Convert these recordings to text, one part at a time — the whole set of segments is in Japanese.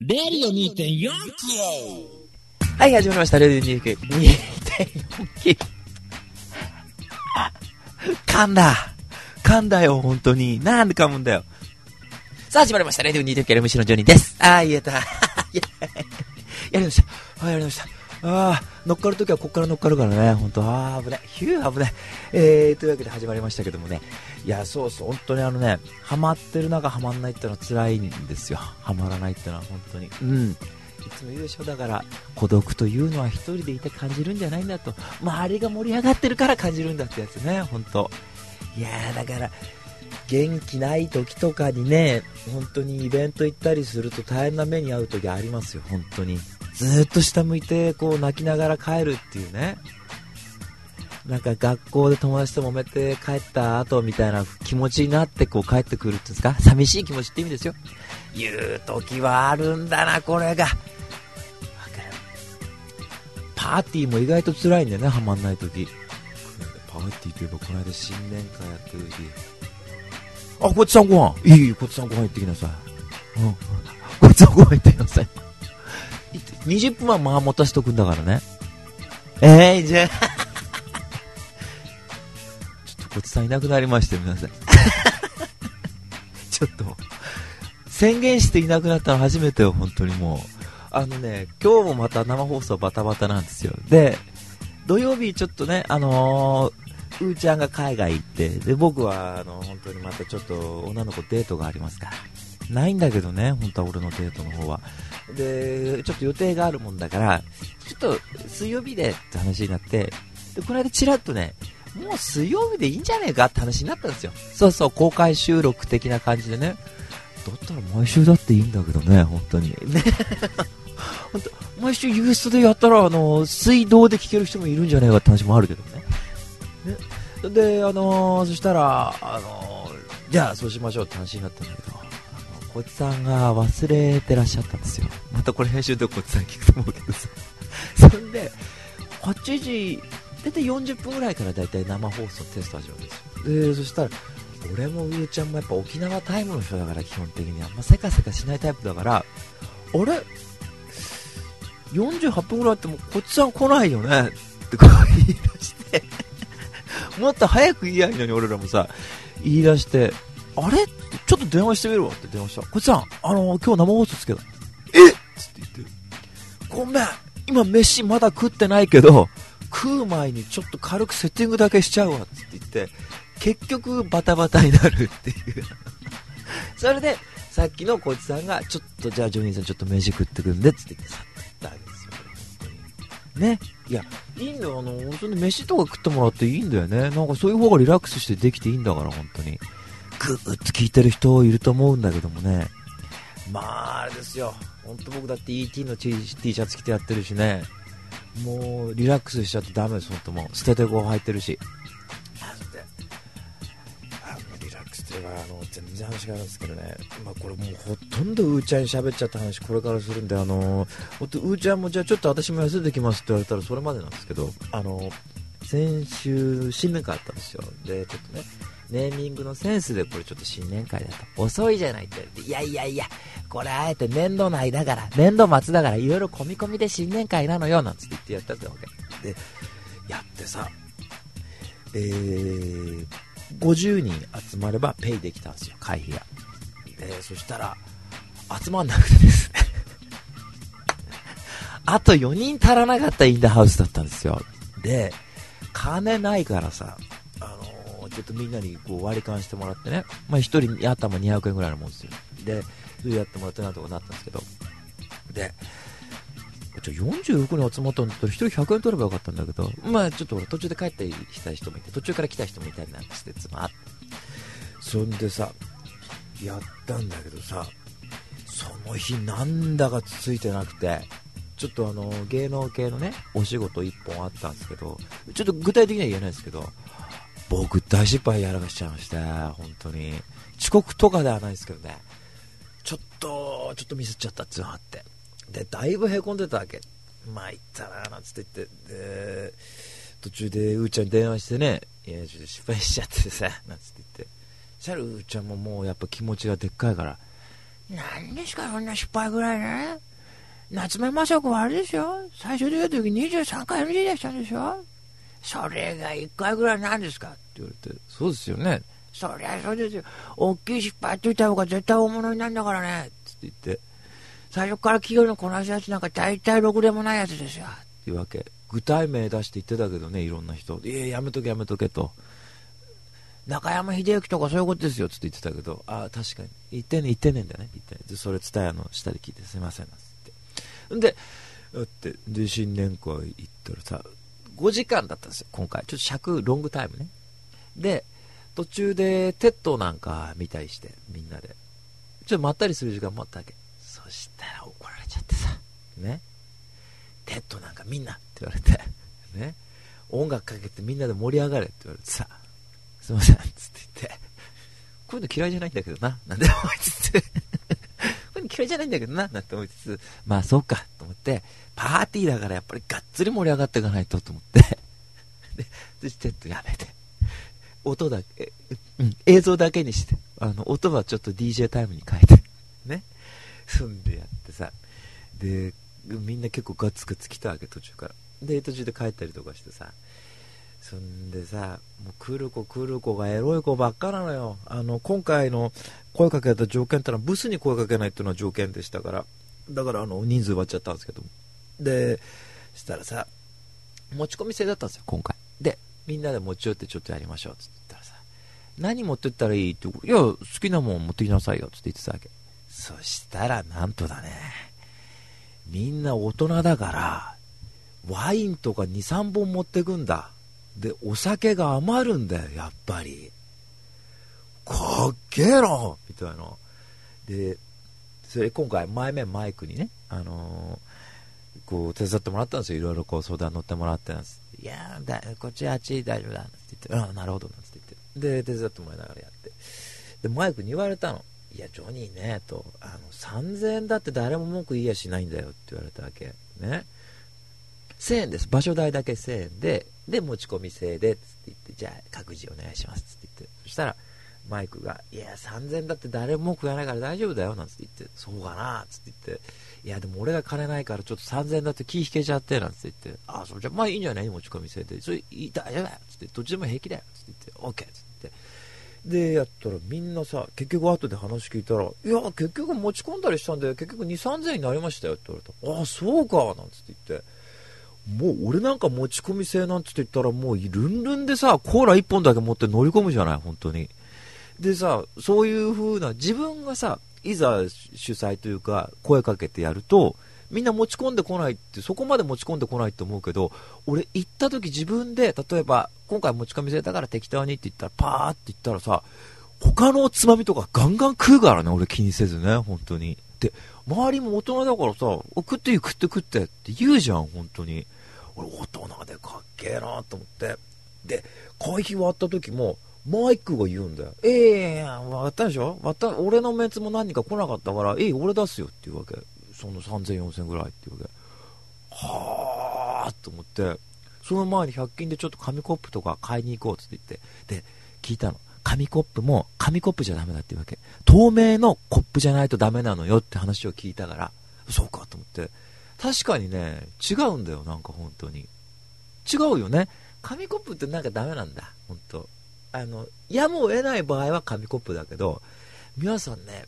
レディオ2.4はい、始まりました。レディオ2.4キ噛んだ。噛んだよ、本当に。なんで噛むんだよ。さあ、始まりました。レディオ2.4キ MC のジョニーです。ああ、言えた。やりました。はい、やりました。あー、乗っかるときはこっから乗っかるからね。本当あー、危ない。ヒュー、危ない。えー、というわけで始まりましたけどもね。いや、そうそう、本当にあのね、ハマってる中ハマんないってのは辛いんですよ。ハマらないってのは本当に。うん。いつも言うでしょだから孤独というのは一人でいて感じるんじゃないんだと周りが盛り上がってるから感じるんだってやつね本当いやーだから元気ない時とかにね本当にイベント行ったりすると大変な目に遭う時ありますよ本当にずーっと下向いてこう泣きながら帰るっていうね。なんか学校で友達と揉めて帰った後みたいな気持ちになってこう帰ってくるっていうんですか？寂しい気持ちって意味ですよ。言う時はあるんだなこれが。パーティーも意外と辛いんだよねハマんない時。パーティーといえばこの間新年会やってる時。あこっちさんご飯。いいこっちさんご飯行ってきなさい。うん。こっちさんご飯行ってきなさい20分はまあ持たしとくんだからねえー、じゃあちょっとこっちさんいなくなりまして皆さん ちょっと宣言していなくなったの初めてよ、本当にもう。あのね、今日もまた生放送バタバタなんですよ。で、土曜日ちょっとね、あのー、うーちゃんが海外行って、で、僕は、あの、本当にまたちょっと女の子デートがありますから。ないんだけどね、本当は俺のデートの方は。で、ちょっと予定があるもんだから、ちょっと水曜日でって話になって、で、この間ちらっとね、もう水曜日でいいんじゃねえかって話になったんですよ。そうそう、公開収録的な感じでね。だったら毎週だっていいんだけどね、本当に。ね。本当毎週ユーストでやったら、あの、水道で聞ける人もいるんじゃねえかって話もあるけどね。ね。で、あのーそしたら、あのーじゃあそうしましょうって話になったんだけど、こいつさんが忘れてらっしゃったんですよ。またこれ編集でこいつさん聞くと思うけどさ。そんで、8時、大体40分ぐらいから大体生放送テスト始まるんですよ。で、そしたら、俺もうーちゃんもやっぱ沖縄タイムの人だから基本的にあんませかせかしないタイプだからあれ？48分ぐらいあってもこっちさん来ないよね？ってこう言い出して もっと早く言いやいいのに俺らもさ言い出してあれ？ちょっと電話してみるわって電話した。こっちさんあの今日生放送ですけど。え？っつって言って。ごめん。今飯まだ食ってないけど食う前にちょっと軽くセッティングだけしちゃうわっつって言って結局バタバタになるっていう。それでさっきのこいつさんがちょっとじゃあジョニーさんちょっと飯食ってくんでっつって言ってさ食ったわけですよ。ね。いやいいんだよ。あの本当に飯とか食ってもらっていいんだよね。なんかそういう方がリラックスしてできていいんだから本当にグーッと聞いてる人いると思うんだけどもね。まああれですよ。本当僕だって ET の T, シャツ着てやってるしね。もうリラックスしちゃってダメです本当もう。捨ててこう履いてるし。あのリラックスっていうかあの全然話があるんですけどね、まあ、これもうほとんどうーちゃんに喋っちゃった話これからするんであのほんとうーちゃんもじゃあちょっと私も休んできますって言われたらそれまでなんですけどあの先週新年会あったんですよ。でちょっとねネーミングのセンスでこれちょっと新年会だと遅いじゃないって言われていやいやいやこれあえて年度内だから年度末だからいろいろ込み込みで新年会なのよなんつって言ってやったってわけ。でやってさえー、50人集まればペイできたんですよ会費が。でそしたら集まんなくてですね。あと4人足らなかったインダーハウスだったんですよ。で金ないからさあのちょっとみんなにこう割り勘してもらってね、まあ、1人頭200円ぐらいのもんですよ。でそれやってもらってなんとかなったんですけど。でちょ46人集まったんだったら1人100円取ればよかったんだけど、まあちょっと途中で帰ったりした人もいて、途中から来た人もいたりなんかして、つまそんでさ、やったんだけどさ、その日なんだかついてなくて、ちょっとあの、芸能系のね、お仕事1本あったんですけど、ちょっと具体的には言えないですけど、僕大失敗やらかしちゃいまして、本当に。遅刻とかではないですけどね、ちょっと、ちょっとミスっちゃったっていうのがあって。でだいぶへこんでたわけ参ったななんつって言ってで途中でうーちゃんに電話してねいやちょっと失敗しちゃってさなんつって言ってそしたらうーちゃんももうやっぱ気持ちがでっかいから何ですか、そんな失敗ぐらいね。夏目雅子はあれですよ。最初出た時23回 NG でしたんですよ。それが1回ぐらいなんですか？って言われて、そうですよね。そりゃそうですよ。大きい失敗って言った方が絶対大物になるんだからね。つって言って、最初から企業のこなすやつなんか大体ろくでもないやつですよ。っていうわけ。具体名出して言ってたけどね、いろんな人。いや、やめとけやめとけと。中山秀幸とかそういうことですよ、つって言ってたけど、ああ、確かに。言ってね、言ってねえんだよね、言ってね。で、それ、ツタヤの下で聞いて、すいません、なんつって。んで、だって、で、新年会行ったらさ、5時間だったんですよ、今回。ちょっと尺、 long time ね。で、途中で、テッドなんか見たりして、みんなで。ちょっとまったりする時間もあったわけ。そしたら怒られちゃってさ、ね。テッドなんかみんなって言われて、ね。音楽かけてみんなで盛り上がれって言われてさ、すいません、つって言って、こういうの嫌いじゃないんだけどな、なんて思いつつ、こういうの嫌いじゃないんだけどな、なんて思いつつ、まあそうか、と思って、パーティーだからやっぱりがっつり盛り上がっていかないと、と思って、で、そして、やめて、音だけ、うん、映像だけにして、あの、音はちょっと DJ タイムに変えて、ね。そんでやってさ、で、みんな結構ガツガツ来たわけ、途中から。で、途中で帰ったりとかしてさ、そんでさ、もう来る子来る子がエロい子ばっかなのよ。あの、今回の声かけた条件ってのはブスに声かけないっていうのは条件でしたから、だからあの、人数割っちゃったんですけども。で、したらさ、持ち込み制だったんですよ、今回。で、みんなで持ち寄ってちょっとやりましょう、つって言ったらさ、何持ってったらいいって、いや、好きなもん持ってきなさいよ、つって言ってたわけ。そしたら、なんとだね、みんな大人だから、ワインとか2、3本持ってくんだ。で、お酒が余るんだよ、やっぱり。かっけえなみたいな。で、それ今回、前面マイクにね、あのーこう、手伝ってもらったんですよ。いろいろこう相談乗ってもらって。いやーだ、こっちあっち大丈夫だ、なんて言って、うん、なるほど、なんて言って。で、手伝ってもらいながらやって。で、マイクに言われたの。いや、ジョニーね、と、あの、3000円だって誰も文句言いやしないんだよって言われたわけ。ね。1000円です。場所代だけ1000円で、で、持ち込み制で、つって言って、じゃあ、各自お願いします、つって言って。そしたら、マイクが、いや、3000円だって誰も文句言わないから大丈夫だよ、なんつって言って、そうかな、つって言って、いや、でも俺が金ないからちょっと3000円だって気引けちゃって、なんつって言って、あ、そうじゃ、まあいいんじゃない？持ち込み制で、それ、いい大丈夫だよ、つって、どっちでも平気だよ、つって言って、オッケー、つって。で、やったらみんなさ、結局後で話聞いたら、いや、結局持ち込んだりしたんで、結局2、3000円になりましたよって言われた。ああ、そうか、なんつって言って。もう俺なんか持ち込み制なんて言ったらもうルンルンでさ、コーラ1本だけ持って乗り込むじゃない、本当に。でさ、そういう風な、自分がさ、いざ主催というか、声かけてやると、みんな持ち込んでこないって、そこまで持ち込んでこないって思うけど、俺行った時自分で、例えば、今回持ち込み制だから適当にって言ったら、パーって言ったらさ、他のつまみとかガンガン食うからね、俺気にせずね、本当に。で、周りも大人だからさ、食っていい食って食ってって言うじゃん、本当に。俺大人でかっけえなと思って。で、会費割った時も、マイクが言うんだよ。ええいや割ったでしょ？割った、俺のメンツも何か来なかったから、ええ俺出すよっていうわけ。その3000、4000ぐらいっていうわけ。はあと思って、その前に100均でちょっと紙コップとか買いに行こうって言って、で、聞いたの。紙コップも紙コップじゃダメだっていうわけ。透明のコップじゃないとダメなのよって話を聞いたから、そうかと思って。確かにね、違うんだよ、なんか本当に。違うよね。紙コップってなんかダメなんだ、本当あの、やむを得ない場合は紙コップだけど、皆さんね、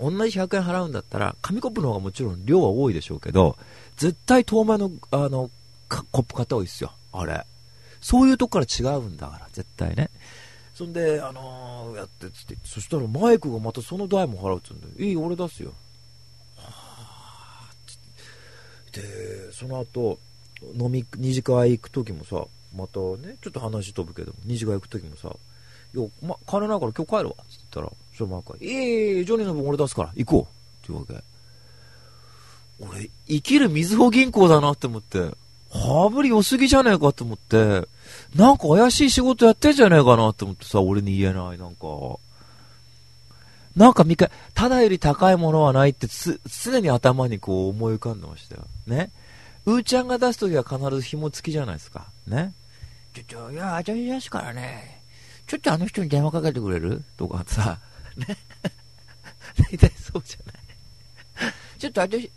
同じ100円払うんだったら、紙コップの方がもちろん量は多いでしょうけど、絶対透明の、あの、コップ買った方がいいですよ、あれ。そういうとこから違うんだから、絶対ね。そんで、あのーやってつって、そしたらマイクがまたその代も払うっつうんで、いい、俺出すよ。はで、その後、飲み、二次会行く時もさ、またね、ちょっと話飛ぶけど、二次会行く時もさ、いや、ま、金ないから今日帰るわ、つって言ったら、そのマイクが、いえいえ、ジョニーの分俺出すから、行こう。っていうわけ。俺、生きるみずほ銀行だなって思って、羽振り良すぎじゃねえかと思って、なんか怪しい仕事やってんじゃねえかなって思ってさ、俺に言えない、なんか。なんか見か、ただより高いものはないってつ、常に頭にこう思い浮かんでましたよ。ね。うーちゃんが出すときは必ず紐付きじゃないですか。ね。ちょ、ちょ、いや、私ですからね。ちょっとあの人に電話かけてくれる？とかさ、ね。大体そうじゃないちょっと私、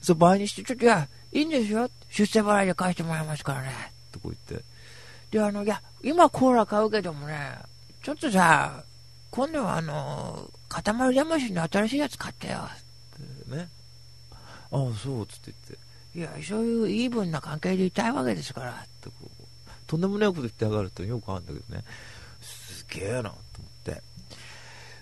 そう、倍にして、ちょっと、いや、いいんですよ。出世払いで返してもらいますからね。とこ言って。で、あの、いや、今コーラ買うけどもね、ちょっとさ、今度はあの、塊魂の新しいやつ買ってよ。ね。ああ、そう、つって言って。いや、そういうイーブンな関係でいたいわけですから。ってこう、とんでもないこと言ってやがるとよくあるんだけどね。すげえな、と思って。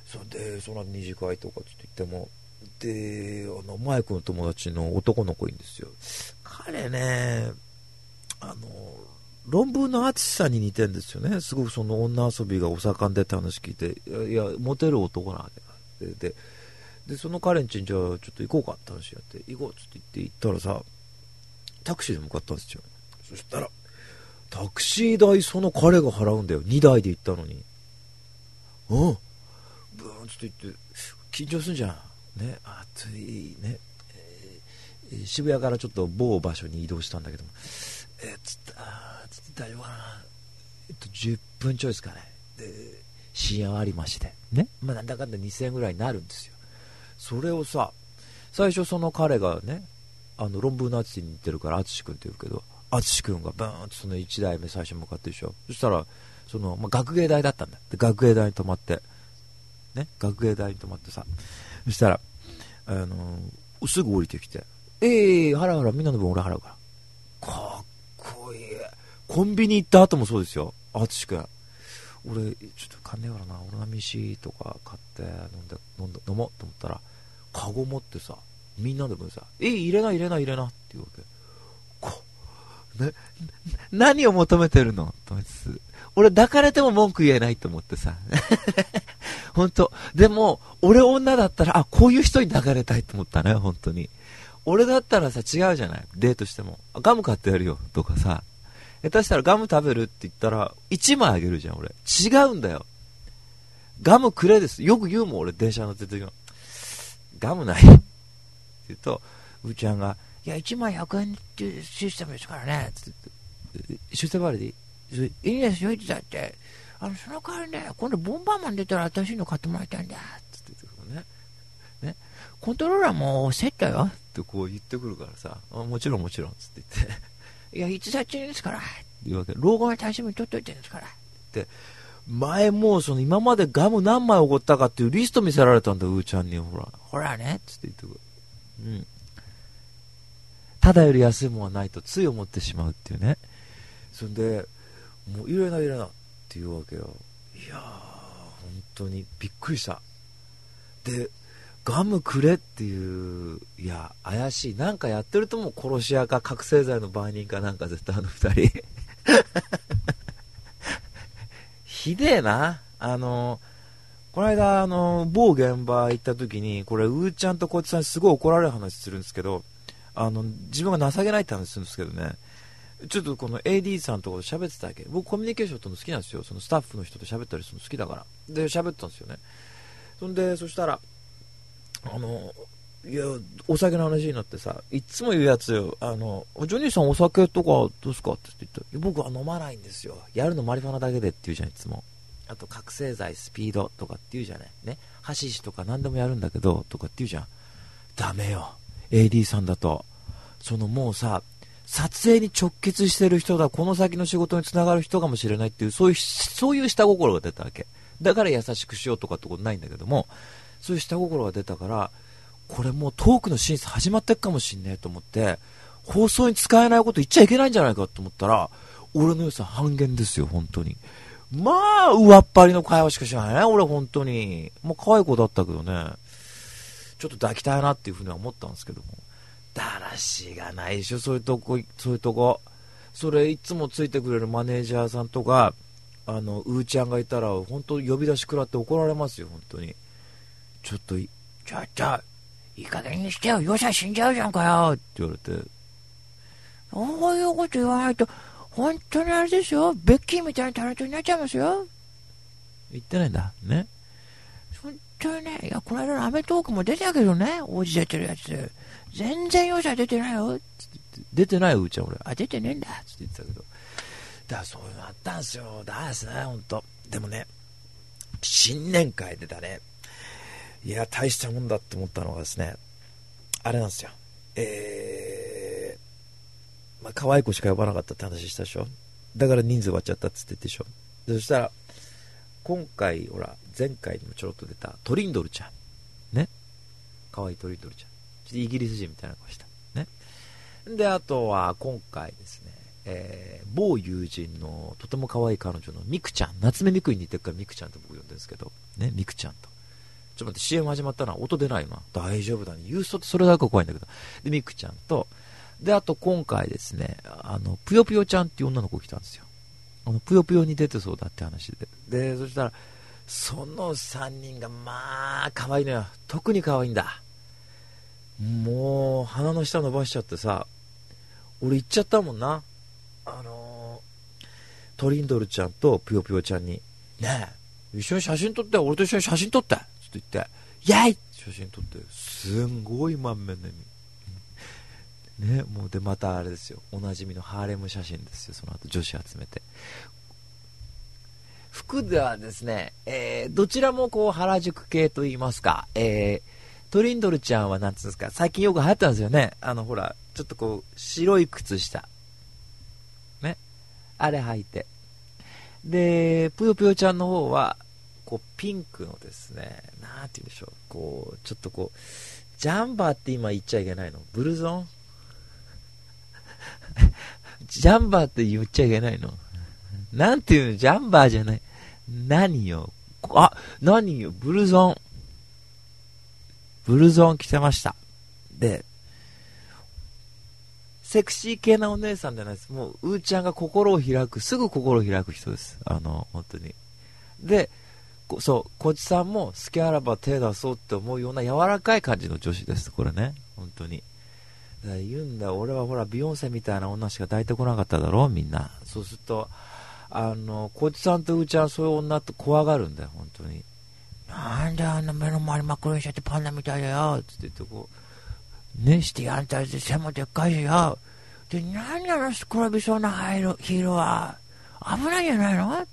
それで、その二次会とかつって言っても、で、あの、マイクの友達の男の子いいんですよ。彼ね、あの、論文の淳さんに似てるんですよね。すごくその女遊びがお盛んでって話聞いて、いや、いやモテる男なわけだ。で、で、でその彼んちにじゃあちょっと行こうかって話やって、行こうっつって言って行ったらさ、タクシーで向かったんですよ。そしたら、タクシー代その彼が払うんだよ。2台で行ったのに。うん。ブーンつって言って、緊張すんじゃん。ね、暑いね。えー渋谷からちょっと某場所に移動したんだけども、えー、つった、あーつって大丈夫かな。えっと、10分ちょいですかね。で、深夜割り増しで。ね。まあ、なんだかんだ2000円ぐらいになるんですよ。それをさ、最初その彼がね、あの論文の淳に似てるから淳君って言うけど、淳君がバーンとその1台目最初向かってるでしょ。そしたら、その、まあ、学芸大だったんだ。で、学芸大に泊まって、ね、学芸大に泊まってさ、そしたら、あのーすぐ降りてきて、ええー、払う払う、みんなの分俺払うから。かっこいい。コンビニ行った後もそうですよ、淳君。俺、ちょっと金ねえからな、オロナミン C とか買って飲んで、飲んで、飲もうと思ったら、カゴ持ってさ、みんなで分さ、え、入れな、入れな、入れなって言うわけ。こ、ね、何を求めてるの？と思ってす俺抱かれても文句言えないと思ってさ。本当でも、俺女だったら、あ、こういう人に抱かれたいと思ったね、本当に。俺だったらさ、違うじゃない？デートしても。ガム買ってやるよ、とかさ。下手したらガム食べるって言ったら、1枚あげるじゃん、俺。違うんだよ。ガムくれです。よく言うもん、俺、電車乗ってる時の。ガムないって言うと、うーちゃんが、いや、1枚100円っていうシステムですからね。つってえ出世払いでいい？いいですよ、いつだって。あの、その代わりね、今度ボンバーマン出たら私の買ってもらいたいんだ。って言ってくるね。コントローラーもセットよ。ってこう言ってくるからさ、あもちろんもちろん、つって言って。いや、いつだっていいですから。言うわけ。老後の楽しみに取っといてるんですから。前もうその今までガム何枚おごったかっていうリスト見せられたんだ、うーちゃんに、ほら。ほらね。つって言ってくる。うん。ただより安いものはないとつい思ってしまうっていうね。そんで、もう入れな入れなっていうわけよ。いやー、本当にびっくりした。で、ガムくれっていう、いや、怪しい。なんかやってるともう殺し屋か覚醒剤の売人かなんか絶対あの二人。ひでえな。あの、この間、あの、某現場行った時に、これ、うーちゃんとこいつさんにすごい怒られる話するんですけど、あの、自分が情けないって話するんですけどね、ちょっとこの AD さんとこで喋ってたわけ。僕コミュニケーションとの好きなんですよ。そのスタッフの人と喋ったりするの好きだから。で、喋ったんですよね。そんで、そしたら、あの、いや、お酒の話になってさ、いつも言うやつよ、あの、ジョニーさんお酒とかどうですか？って言って、僕は飲まないんですよ。やるのマリファナだけでって言うじゃん、いつも。あと、覚醒剤、スピードとかって言うじゃない。ね。ハシシとか何でもやるんだけど、とかって言うじゃん。ダメよ。AD さんだと。そのもうさ、撮影に直結してる人だ、この先の仕事につながる人かもしれないっていう、そういう、そういう下心が出たわけ。だから優しくしようとかってことないんだけども、そういう下心が出たから、これもうトークの審査始まってっかもしんねえと思って、放送に使えないこと言っちゃいけないんじゃないかと思ったら、俺の良さ半減ですよ、本当に。まあ、上っ張りの会話しかしないね、俺本当に。まあ、可愛い子だったけどね。ちょっと抱きたいなっていうふうには思ったんですけども。だらしがないでしょ、そういうとこ、そういうとこ。それ、いつもついてくれるマネージャーさんとか、あの、うーちゃんがいたら、本当呼び出し食らって怒られますよ、本当に。ちょっとい、ちょっと、いい加減にしてよ。予算死んじゃうじゃんかよ。って言われて、そういうこと言わないと、本当にあれですよ。ベッキーみたいなタレントになっちゃいますよ。言ってないんだ。ね。本当にね。いや、この間のアメトークも出てたけどね。王子出てるやつ。全然予算出てないよ。出てないよ、うーちゃん、俺。あ、出てねえんだ。つって言ってたけど。だからそういうのあったんすよ。だですね、ほんと。でもね、新年会でだね、いや、大したもんだって思ったのがですね、あれなんですよ。えー、まあ、可愛い子しか呼ばなかったって話したでしょ。だから人数割っちゃったって言ってでしょ。そしたら、今回、ほら、前回にもちょろっと出たトリンドルちゃん。ね。可愛いトリンドルちゃん。ちょっとイギリス人みたいな顔した。ね。で、あとは、今回ですね、えー、某友人のとても可愛い彼女のミクちゃん。夏目ミクに似てるからミクちゃんと僕呼んでるんですけど、ね、ミクちゃんと。ちょっと待って、CM 始まったな。音出ないな。大丈夫だね。ユーストってそれだけ怖いんだけど。で、ミクちゃんと、で、あと今回ですね、あの、ぷよぷよちゃんっていう女の子来たんですよ。あの、ぷよぷよに出てそうだって話で。で、そしたら、その3人がまあ、可愛いのよ。特に可愛いんだ。もう、鼻の下伸ばしちゃってさ、俺行っちゃったもんな。あのー、トリンドルちゃんとぷよぷよちゃんに、ねえ、一緒に写真撮って、俺と一緒に写真撮って、と言って、イェイ写真撮って、すんごい満面の笑み。ね、もうで、またあれですよ。おなじみのハーレム写真ですよ。その後女子集めて。服ではですね、えー、どちらもこう原宿系と言いますか、えー、トリンドルちゃんはなんつうんですか、最近よく流行ったんですよね。あの、ほら、ちょっとこう、白い靴下。ね。あれ履いて。で、ぷよぷよちゃんの方は、こう、ピンクのですね、なんて言うんでしょう、こう、ちょっとこう、ジャンバーって今言っちゃいけないの？ブルゾン？ジャンバーって言っちゃいけないの？なんていうの？ジャンバーじゃない。何よ？あ、何よ？ブルゾン。ブルゾン着てました。で、セクシー系なお姉さんじゃないです。もう、うーちゃんが心を開く、すぐ心を開く人です。あの、本当に。で、そう、こちさんも好きあらば手出そうって思うような柔らかい感じの女子です。これね。本当に。だ言うんだ、俺はほら、ビヨンセみたいな女しか抱いてこなかっただろみんな。そうすると、あの、こいつさんとうちはそういう女って怖がるんだよ、本当に。なんであんな目の周り真っ黒にしちゃってパンダみたいだよ、つって言ってこう、ねしてあんた背もでっかいしよ。で、何あの転びそうなヒーローは。危ないんじゃないの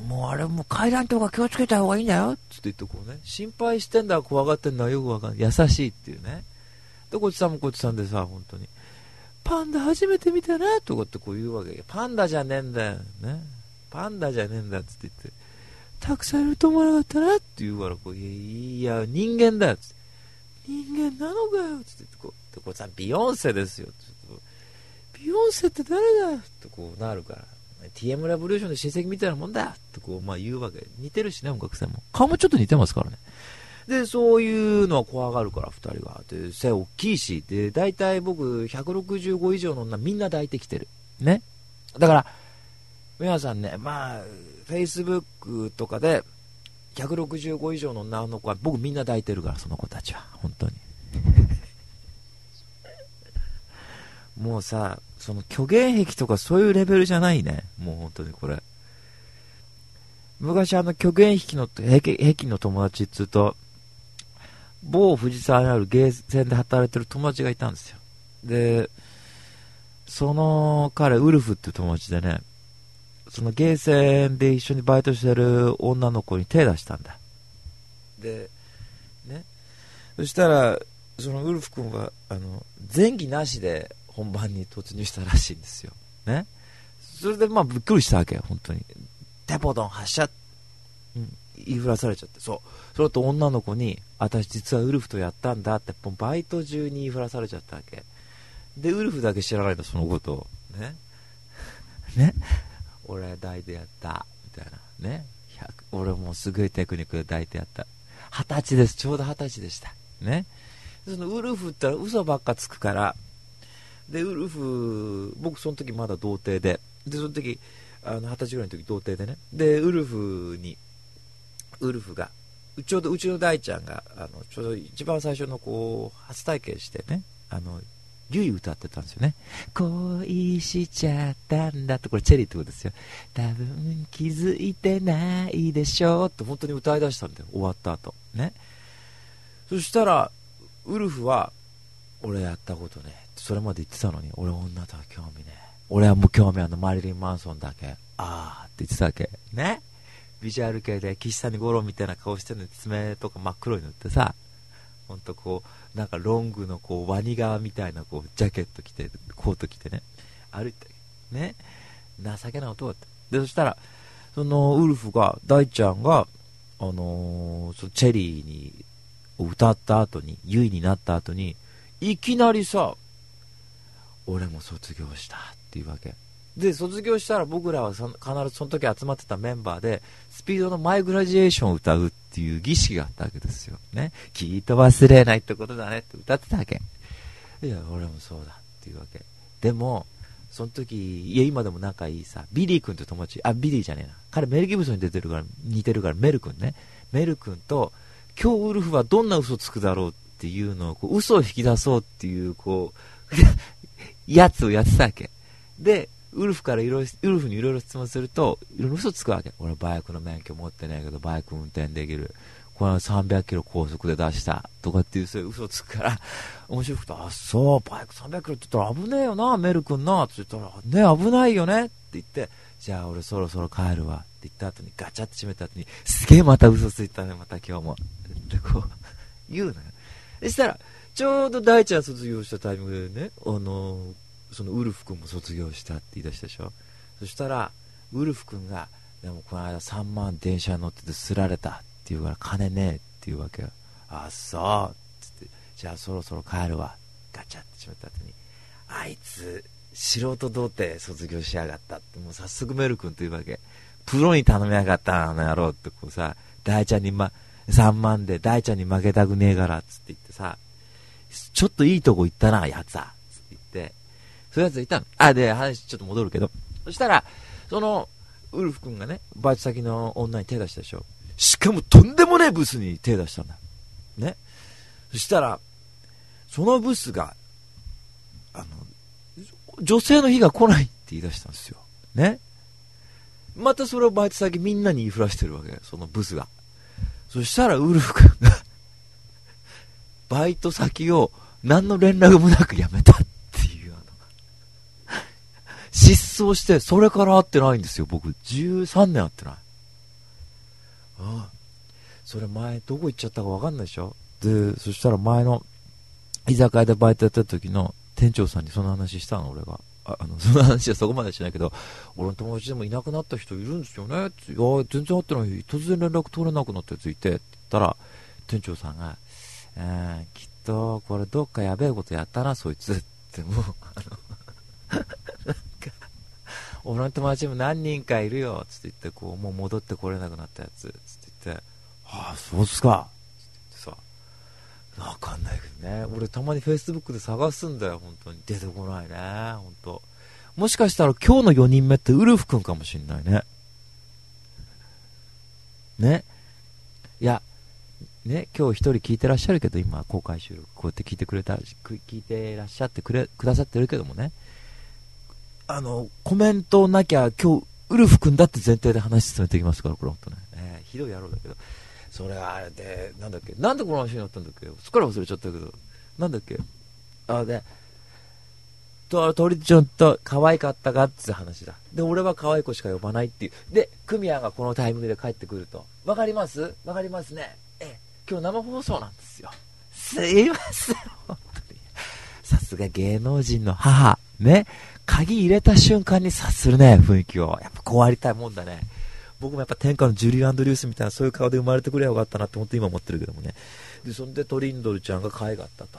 もうあれも階段とか気をつけた方がいいんだよ。つって言ってこうね、心配してんだ、怖がってんだ、よくわかんない。優しいっていうね。で、こっちさんもこっちさんでさ、本当に。パンダ初めて見たなとかってこう言うわけパンダじゃねえんだよ。ね。パンダじゃねえんだって言って、たくさんいると思わなかったなって言うから、こう、いや、人間だよ。つって人間なのかよっ。つってこう、でこれさ、ビヨンセですよ。ビヨンセって誰だよってこうなるから。TM ラブリューションの親戚みたいなもんだってこう、まあ言うわけ。似てるしね、音楽性も。顔もちょっと似てますからね。で、そういうのは怖がるから、二人が。で、背大きいし、で、大体僕、165以上の女みんな抱いてきてる。ね。だから、皆さんね、まあ、Facebook とかで、165以上の女の子は僕みんな抱いてるから、その子たちは。本当に。もうさ、その虚言癖とかそういうレベルじゃないね。もう本当にこれ。昔あの虚言癖の、癖の友達っつうと、某藤沢にあるゲーセンで働いてる友達がいたんですよ。で、その彼、ウルフっていう友達でね、そのゲーセンで一緒にバイトしてる女の子に手出したんだ。で、ね、そしたら、そのウルフ君は、あの、前期なしで本番に突入したらしいんですよ。ね。それでまあびっくりしたわけよ、本当に。テポドン発射、うん、言いふらされちゃって、そう。それと女の子に、私実はウルフとやったんだって、バイト中に言いふらされちゃったわけ。で、ウルフだけ知らないの、そのことを。ね。ね。俺抱いてやった。みたいな。ね。俺もすごいテクニックで抱いてやった。二十歳です。ちょうど二十歳でした。ね。そのウルフって嘘ばっかつくから、で、ウルフ、僕その時まだ童貞で、で、その時、あの、二十歳ぐらいの時童貞でね、で、ウルフに、ウルフが、ちょうどうちの大ちゃんが、あの、ちょうど一番最初のこう、初体験してね、あの、ゆい歌ってたんですよね。恋しちゃったんだって、これチェリーってことですよ。多分気づいてないでしょうって本当に歌い出したんだよ、終わった後。ね。そしたら、ウルフは、俺やったことね、それまで言ってたのに、俺女とは興味ね俺はもう興味あのマリリン・マンソンだけ。あーって言ってたわけ。ね？ビジュアル系で岸谷五郎みたいな顔してるのに爪とか真っ黒に塗ってさほんとこうなんかロングのこうワニ側みたいなこうジャケット着てコート着てね。歩いてね？情けない男だった。でそしたらそのウルフが大ちゃんがあのーそのチェリーに歌った後にユイになった後にいきなりさ俺も卒業したっていうわけ。で卒業したら僕らはその必ずその時集まってたメンバーでスピードの My Graduation を歌うっていう儀式があったわけですよね。きっと忘れないってことだねって歌ってたわけ。いや俺もそうだっていうわけ。でもその時いや今でも仲いいさビリー君って友達あビリーじゃねえな。彼メルギブソンに出てるから似てるからメル君ね。メル君と今日ウルフはどんな嘘つくだろうっていうのをこう嘘を引き出そうっていうこう やつをやってたわけ。でウルフからいろいろウルフにいろいろ質問するといろいろ嘘つくわけ。俺バイクの免許持ってないけどバイク運転できる。これは300キロ高速で出したとかっていうそういう嘘つくから面白くてあそうバイク300キロって言ったら危ねえよなメル君なって言ったらね危ないよねって言ってじゃあ俺そろそろ帰るわって言った後にガチャって閉めた後にすげえまた嘘ついたねまた今日も。ってこう言うのよ。そしたらちょうど大ちゃん卒業したタイミングでねあのそのウルフ君も卒業したって言い出したでしょ？そしたらウルフ君がでもこの間3万電車乗っててすられたって言うから金ねえって言うわけよ。あっそうっつってじゃあそろそろ帰るわ。ガチャって閉めた後にあいつ素人童貞卒業しやがったってもう早速メル君というわけ。プロに頼みやがったあの野郎ってこうさ大ちゃんに、ま、3万で大ちゃんに負けたくねえからっつって言ってさちょっといいとこ行ったなやつはつって言ってそういうやつがいたの。あ、で、話ちょっと戻るけど。そしたら、その、ウルフ君がね、バイト先の女に手出したでしょ。しかもとんでもねえブスに手出したんだ。ね。そしたら、そのブスが、あの、女性の日が来ないって言い出したんですよ。ね。またそれをバイト先みんなに言いふらしてるわけ。そのブスが。そしたらウルフ君がバイト先を何の連絡もなく辞めたっていう、あの、失踪して、それから会ってないんですよ、僕。13年会ってない。ああ。それ前、どこ行っちゃったかわかんないでしょで、そしたら前の、居酒屋でバイトやってた時の店長さんにその話したの、俺が。あの、その話はそこまでしないけど、俺の友達でもいなくなった人いるんですよねいや、全然会ってない。突然連絡取れなくなったやついて、って言ったら、店長さんが、うん、きっと、これどっかやべえことやったな、そいつ。って、もう、あの、なんか、俺の友達も何人かいるよ、つって言って、こう、もう戻ってこれなくなったやつ、つって言って、ああ、そうっすか。つって言ってさ、わかんないけどね。俺たまに Facebook で探すんだよ、本当に。出てこないね、本当もしかしたら今日の4人目ってウルフ君かもしんないね。ね。いや、ね、今日一人聞いてらっしゃるけど、今、公開収録、こうやって聞いてくれた、聞いてらっしゃってくれ、くださってるけどもね、あの、コメントなきゃ、今日、ウルフ君だって前提で話進めていきますから、これ本当ね。ねひどい野郎だけど。それはあれで、なんだっけ、なんでこの話になったんだっけ、すっかり忘れちゃったけど、なんだっけ、あ、で、と、鳥ちゃんと可愛かったかって話だ。で、俺は可愛い子しか呼ばないっていう。で、クミヤがこのタイミングで帰ってくると。わかります？わかりますね。今日生放送なんですよ。すいません、本当に。さすが芸能人の母。ね。鍵入れた瞬間に察するね、雰囲気を。やっぱこうありたいもんだね。僕もやっぱ天下のジュリー・アンドリュースみたいなそういう顔で生まれてくればよかったなって本当に今思ってるけどもね。で、そんでトリンドルちゃんが可愛かったと。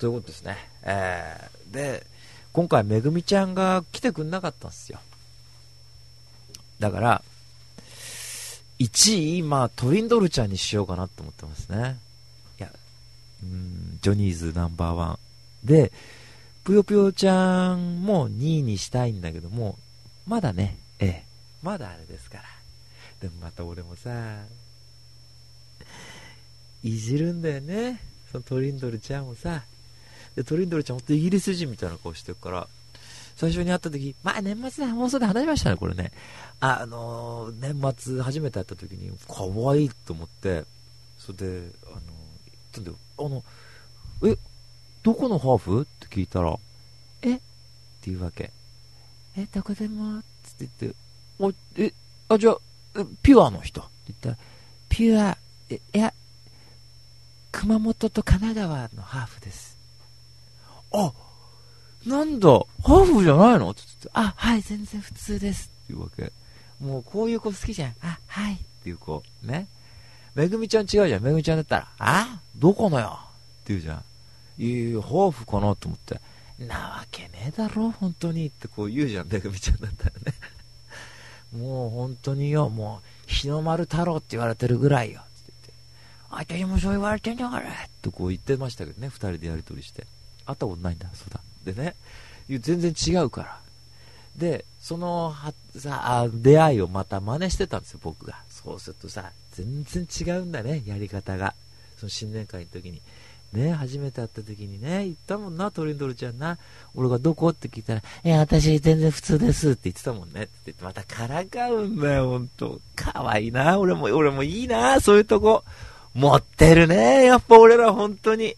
ということですね。えー、で、今回めぐみちゃんが来てくんなかったんですよ。だから、1位、まあトリンドルちゃんにしようかなと思ってますね。いや、うん、ジョニーズナンバーワン。で、ぷよぷよちゃんも2位にしたいんだけども、まだね、ええ、まだあれですから。でもまた俺もさ、いじるんだよね。そのトリンドルちゃんをさ。で、トリンドルちゃんほんとイギリス人みたいな顔してるから、最初に会った時、まあ年末の放送で話しましたね、これね。あ、のー、年末初めて会った時に、可愛いと思って、それで、あのー、言ったんだよ。あの、え、どこのハーフ？って聞いたら、え？っていうわけ。え、どこでも？つって言って、お、え、あ、じゃあ、ピュアの人？って言ったら、ピュア、いや、熊本と神奈川のハーフです。あ、なんだ、ハーフじゃないの？って言って、あ、はい、全然普通です。っていうわけ。もうこういう子好きじゃん。あ、はい。っていう子。ね。めぐみちゃん違うじゃん。めぐみちゃんだったら、あどこのよ？って言うじゃん。いやハーフかなと思って。なわけねえだろ、本当にってこう言うじゃん、めぐみちゃんだったらね。もう本当によ、もう、日の丸太郎って言われてるぐらいよ。って言って、私もそう言われてんだから。とこう言ってましたけどね、二人でやりとりして。会ったことないんだ、そうだ。でね、全然違うから。で、そのはさあ出会いをまた真似してたんですよ、僕が。そうするとさ、全然違うんだね、やり方が。その新年会の時に。ね、初めて会った時にね、言ったもんな、トリンドルちゃんな。俺がどこ？って聞いたら、いや、私全然普通ですって言ってたもんね。って言って、またからかうんだよ、ほんと。かわいいな、俺も、俺もいいな、そういうとこ。持ってるね、やっぱ俺ら本当に。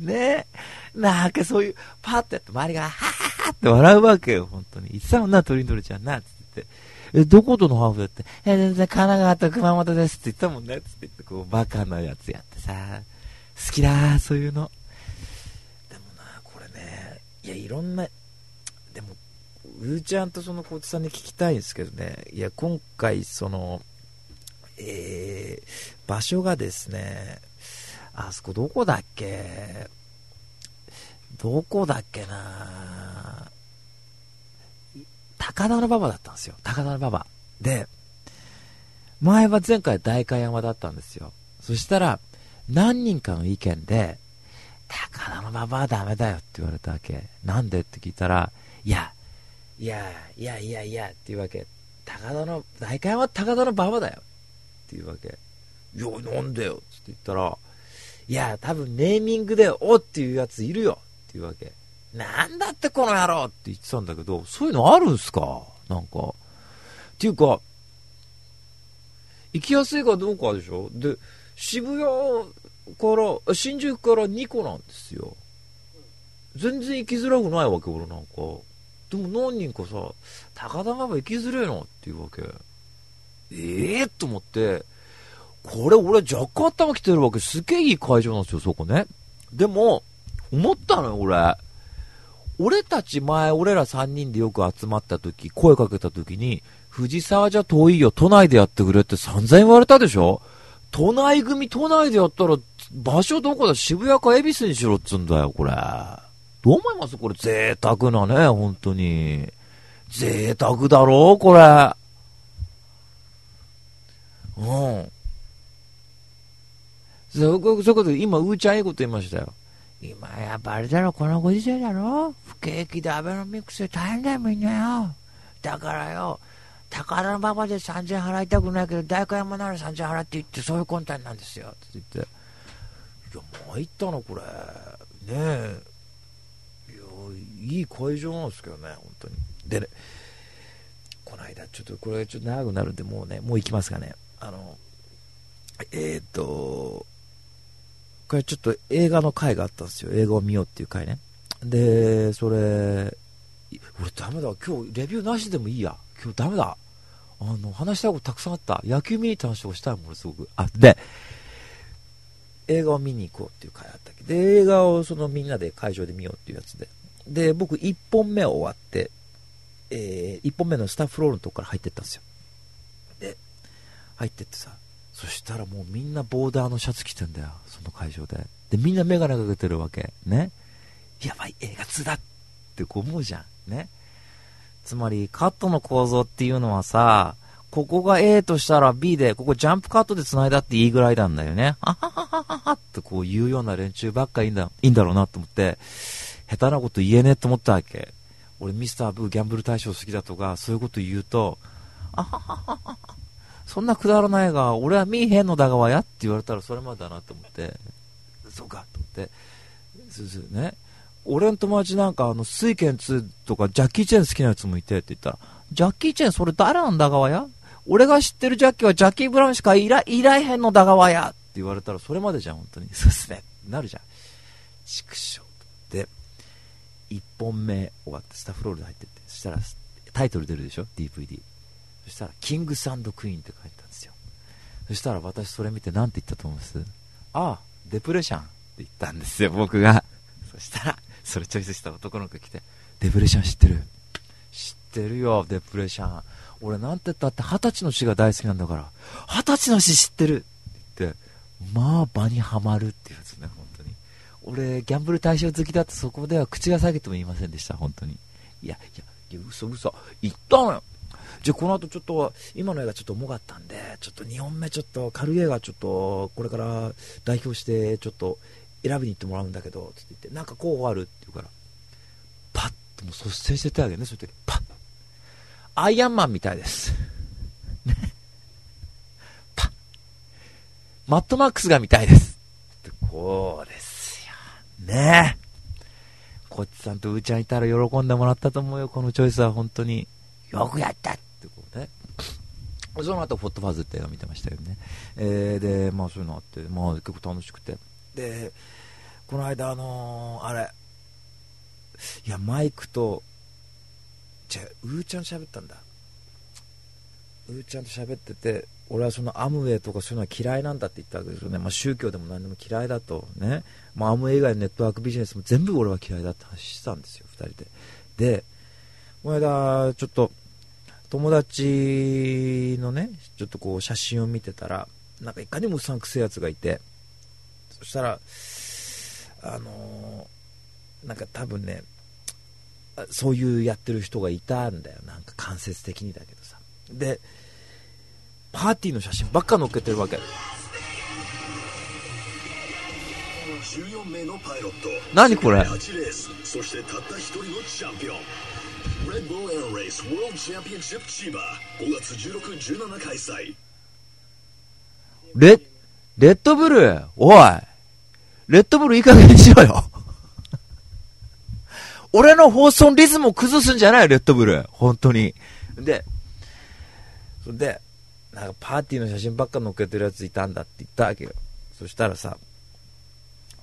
ねなんかそういう、パッとやって周りが、はははって笑うわけよ、本当に。言ってたもんな、トリンドルちゃんな、って言って。え、どことのハーフだって、え、全然神奈川と熊本ですって言ったもんね、って言って、こう、バカなやつやってさ。好きだそういうの。でもな、これね、いや、いろんな、でも、うーちゃんとそのコーチさんに聞きたいんですけどね、いや、今回、その、えー、場所がですね、あそこどこだっけ？どこだっけな高田馬場だったんですよ。高田馬場。で、前は前回代官山だったんですよ。そしたら、何人かの意見で、高田馬場はダメだよって言われたわけ。なんでって聞いたら、いや、いや、いやいやいやって言うわけ。高田の、代官山は高田の馬場だよって言うわけ。いや、なんでよって言ったら、いや、多分ネーミングでおっていうやついるよっていうわけ。なんだってこの野郎って言ってたんだけど、そういうのあるんすか？なんか。っていうか、行きやすいかどうかでしょ？で、渋谷から、新宿から2個なんですよ。全然行きづらくないわけ、俺なんか。でも何人かさ、高田馬場行きづれえなっていうわけ。ええー、と思って、これ俺若干頭来てるわけ。すげえいい会場なんですよ、そこね。でも、思ったのよ、俺。俺たち前、俺ら3人でよく集まった時、声かけた時に、藤沢じゃ遠いよ、都内でやってくれって散々言われたでしょ都内組、都内でやったら、場所どこだ？渋谷か恵比寿にしろっつんだよ、これ。どう思います？これ贅沢なね、本当に。贅沢だろこれ。うん。そこ、そこで今、うーちゃんいいこと言いましたよ。今やっぱあれだろ、このご時世だろ？不景気でアベノミクスで大変だよ、みんなよ。だからよ、宝の馬場で3000円払いたくないけど、代官山なら3000円払って言って、そういう魂胆なんですよ。って言って。いや、参ったな、これ。ねえ。いや、いい会場なんですけどね、本当に。でね、この間、ちょっとこれちょっと長くなるんで、もうね、もう行きますかね。あの、えっ、と、これちょっと映画の回があったんですよ。映画を見ようっていう回ね。で、それ、俺ダメだ。今日レビューなしでもいいや。今日ダメだ。あの、話したいことたくさんあった。野球見に行った話をしたいもん、すごく。あ、で、映画を見に行こうっていう回あったけ、で、映画をそのみんなで会場で見ようっていうやつで。で、僕1本目終わって、えー、1本目のスタッフロールのとこから入ってったんですよ。で、入ってってさ、そしたらもうみんなボーダーのシャツ着てんだよ、その会場で。で、みんなメガネかけてるわけ。ね。やばい、映画2だってこう思うじゃん。ね。つまり、カットの構造っていうのはさ、ここが A としたら B で、ここジャンプカットで繋いだっていいぐらいなんだよね。あはははははってこう言うような連中ばっかいいんだ、いいんだろうなと思って、下手なこと言えねえと思ったわけ。俺ミスターブーギャンブル大賞好きだとか、そういうこと言うと、あははははそんなくだらないが、俺は見えへんのだがわやって言われたらそれまでだなと思って、そうかと思って、そうそうね。俺の友達なんか、あの、水拳2とかジャッキー・チェーン好きなやつもいてって言ったら、ジャッキー・チェーンそれ誰なんだがわや？俺が知ってるジャッキーはジャッキー・ブラウンしかいらいらへんのだがわやって言われたらそれまでじゃん、本当に。そうっすね。なるじゃん。畜生。で、1本目終わってスタッフロールで入ってって、そしたらタイトル出るでしょ ?DVD。そしたら、キングスクイーンって書いてたんですよ。そしたら私それ見て何て言ったと思います？ああ、デプレッションって言ったんですよ、僕が。そしたら、それチョイスした男の子来て、デプレッション知ってる？知ってるよ、デプレッション。俺なんて言ったって二十歳の詩が大好きなんだから、二十歳の詩知ってるって言って、まあ場にはまるっていうやつね、本当に。俺、ギャンブル対象好きだってそこでは口が下げても言いませんでした、本当に。いや、いや、いや嘘嘘。言ったのよ。じゃあこの後ちょっと、今の映画ちょっと重かったんで、ちょっと2本目ちょっと軽い映画ちょっと、これから代表してちょっと選びに行ってもらうんだけど、って言って、なんか候補あるって言うから、パッともう率先して手あげるね、そういう時、パッアイアンマンみたいです。パッマットマックスが見たいです。ってこうですよ。ねえこっちさんとうーちゃんいたら喜んでもらったと思うよ、このチョイスは本当に。よくやったって。その後、フォットファズって映画見てましたよね。えー、で、まあそういうのあって、まあ結構楽しくて。で、この間、あのー、あれ、いや、マイクと、じゃうーちゃん喋ったんだ。うーちゃんと喋ってて、俺はそのアムウェイとかそういうのは嫌いなんだって言ったわけですよね。まあ、宗教でも何でも嫌いだと。ね。まあ、アムウェイ以外のネットワークビジネスも全部俺は嫌いだって話してたんですよ、2人で。で、この間、ちょっと、友達のね、ちょっとこう写真を見てたら、なんかいかにもうさんくせえやつがいて、そしたら、あのー、なんか多分ね、そういうやってる人がいたんだよ。なんか間接的にだけどさ。で、パーティーの写真ばっか載っけてるわけ。何これ？そしてたった一人のチャンピオンレッドブルエアレースワールドチャンピオンシップ千葉5月16、17開催レ、レッドブルおいレッドブルいい加減にしろよ 俺の放送リズムを崩すんじゃないレッドブル。本当に。で、で、なんかパーティーの写真ばっか載っけてるやついたんだって言ったわけよ。そしたらさ、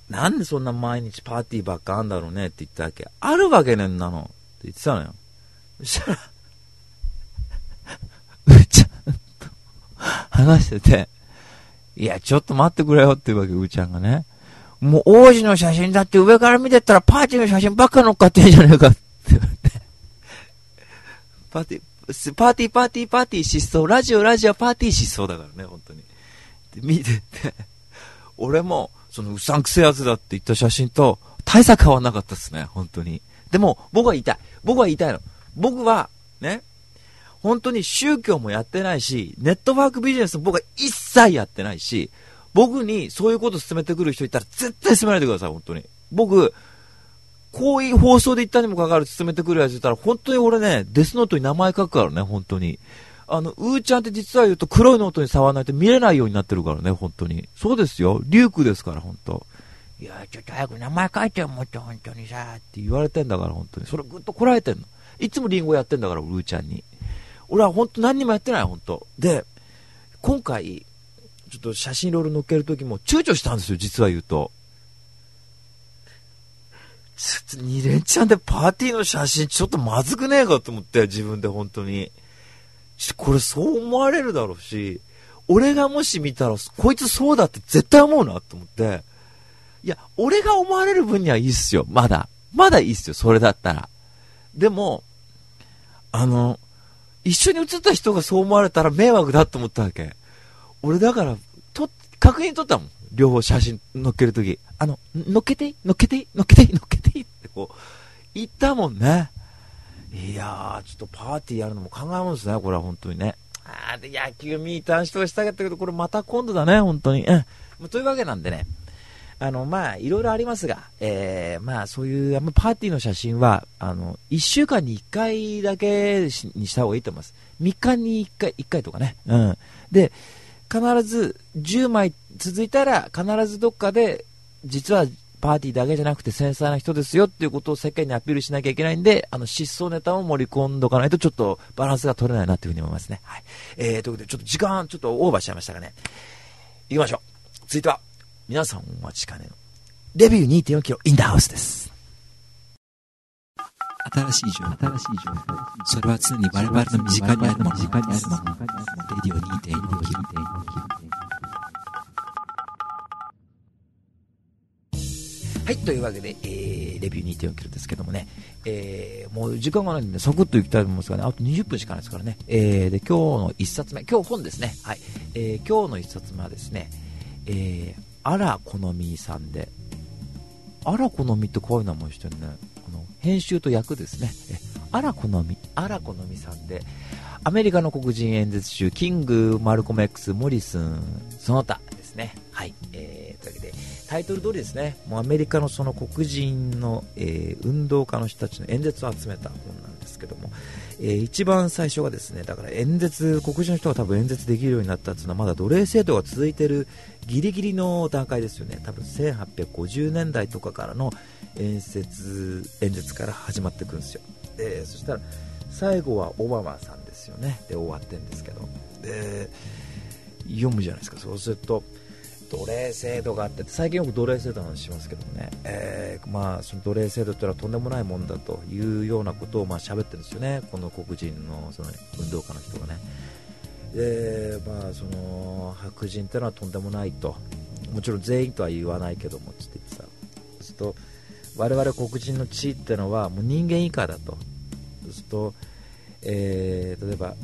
なんでそんな毎日パーティーばっかあんだろうねって言ったわけ。あるわけねんなの。言ってたのよ。そしたらうーちゃんと話してて、いや、ちょっと待ってくれよって言うわけ、うーちゃんがね。もう王子の写真だって上から見てたらパーティーの写真ばっか乗っかってんじゃねえかって言われて。パーティー、パーティー、パーティー、パーティー失踪。ラジオ、ラジオ、パーティー失踪だからね、本当に。で、見てて、俺も、そのうさんくせやつだって言った写真と、大差変わんなかったっすね、本当に。でも、僕は言いたい。僕は言いたいの。僕は、ね、本当に宗教もやってないし、ネットワークビジネスも僕は一切やってないし、僕にそういうこと勧めてくる人いたら絶対勧めないでください、本当に。僕、こういう放送で言ったにもかかわらず勧めてくるやついたら、本当に俺ね、デスノートに名前書くからね、本当に。あの、うーちゃんって実は言うと黒いノートに触らないと見れないようになってるからね、本当に。そうですよ。リュウクですから、本当。いや、ちょっと早く名前書いてよ、もっと本当にさ、って言われてんだから、本当に。それぐっとこらえてんの。いつもリンゴやってんだから、うーちゃんに。俺は本当何にもやってない、本当。で、今回、ちょっと写真いろいろ載っけるときも躊躇したんですよ、実は言うと。ちょっと2連チャンでパーティーの写真ちょっとまずくねえかと思って、自分で本当に。これそう思われるだろうし、俺がもし見たら、こいつそうだって絶対思うなと思って、いや、俺が思われる分にはいいっすよ、まだ。まだいいっすよ、それだったら。でも、あの、一緒に写った人がそう思われたら迷惑だと思ったわけ。俺だから、と、確認取ったもん。両方写真載っけるとき。あの、載っけていい？載っけていい？載っけていい？載っけていいってこう、言ったもんね。いやー、ちょっとパーティーやるのも考えもんですね、これは本当にね。あー、で、野球見た人したかったけど、これまた今度だね、本当に。うん。というわけなんでね。あの、まあ、いろいろありますが、えー、まあ、そういう、あんまパーティーの写真は、あの、1週間に1回だけにした方がいいと思います。3日に1回、1回とかね。うん。で、必ず10枚続いたら必ずどっかで実はパーティーだけじゃなくて繊細な人ですよっていうことを世界にアピールしなきゃいけないんで、あの、失踪ネタを盛り込んどかないとちょっとバランスが取れないなっていうふうに思いますね。はい。えー、ということで、ちょっと時間ちょっとオーバーしちゃいましたがね。行きましょう。続いては、皆さんお待ちかねの、レビュー2.4キロインダーハウスです。新しい情報、新しい情報。それは常に我々の身近にあるもの。身近にあるもの。レディオ2.4キロ。はい、というわけで、えー、レビュー2.4キロですけどもね、えー、もう時間がないんで、サクッといきたいと思いますがね、あと20分しかないですからね、えー、で、今日の1冊目、今日本ですね、はい、えー、今日の1冊目はですね、えー、あらこのみさんで、あらこのみってこういう名前してるね、この編集と役ですね、えあらこのみ、あらこのみさんで、アメリカの黒人演説中、キング、マルコメ X、モリスン、その他ですね、はい、えー、というわけで、タイトル通りですね、もうアメリカのその黒人の、えー、運動家の人たちの演説を集めた本なんですけども、えー、一番最初がですね、だから演説、黒人の人が多分演説できるようになったっていうのはまだ奴隷制度が続いているギリギリの段階ですよね、多分1850年代とかからの演説演説から始まっていくんですよ。でそしたら最後はオバマさんですよね。で終わってるんですけど。で読むじゃないですか。そうすると奴隷制度があって最近よく奴隷制度の話しますけどね、えー、まあ、その奴隷制度というのはとんでもないもんだというようなことをまあ喋ってるんですよね、この黒人のその運動家の人がね。でまあ、その白人というのはとんでもないと、もちろん全員とは言わないけどもって言ってさ、そうすと我々黒人の地位っていうのはもう人間以下だと、そうすと、えー、例えば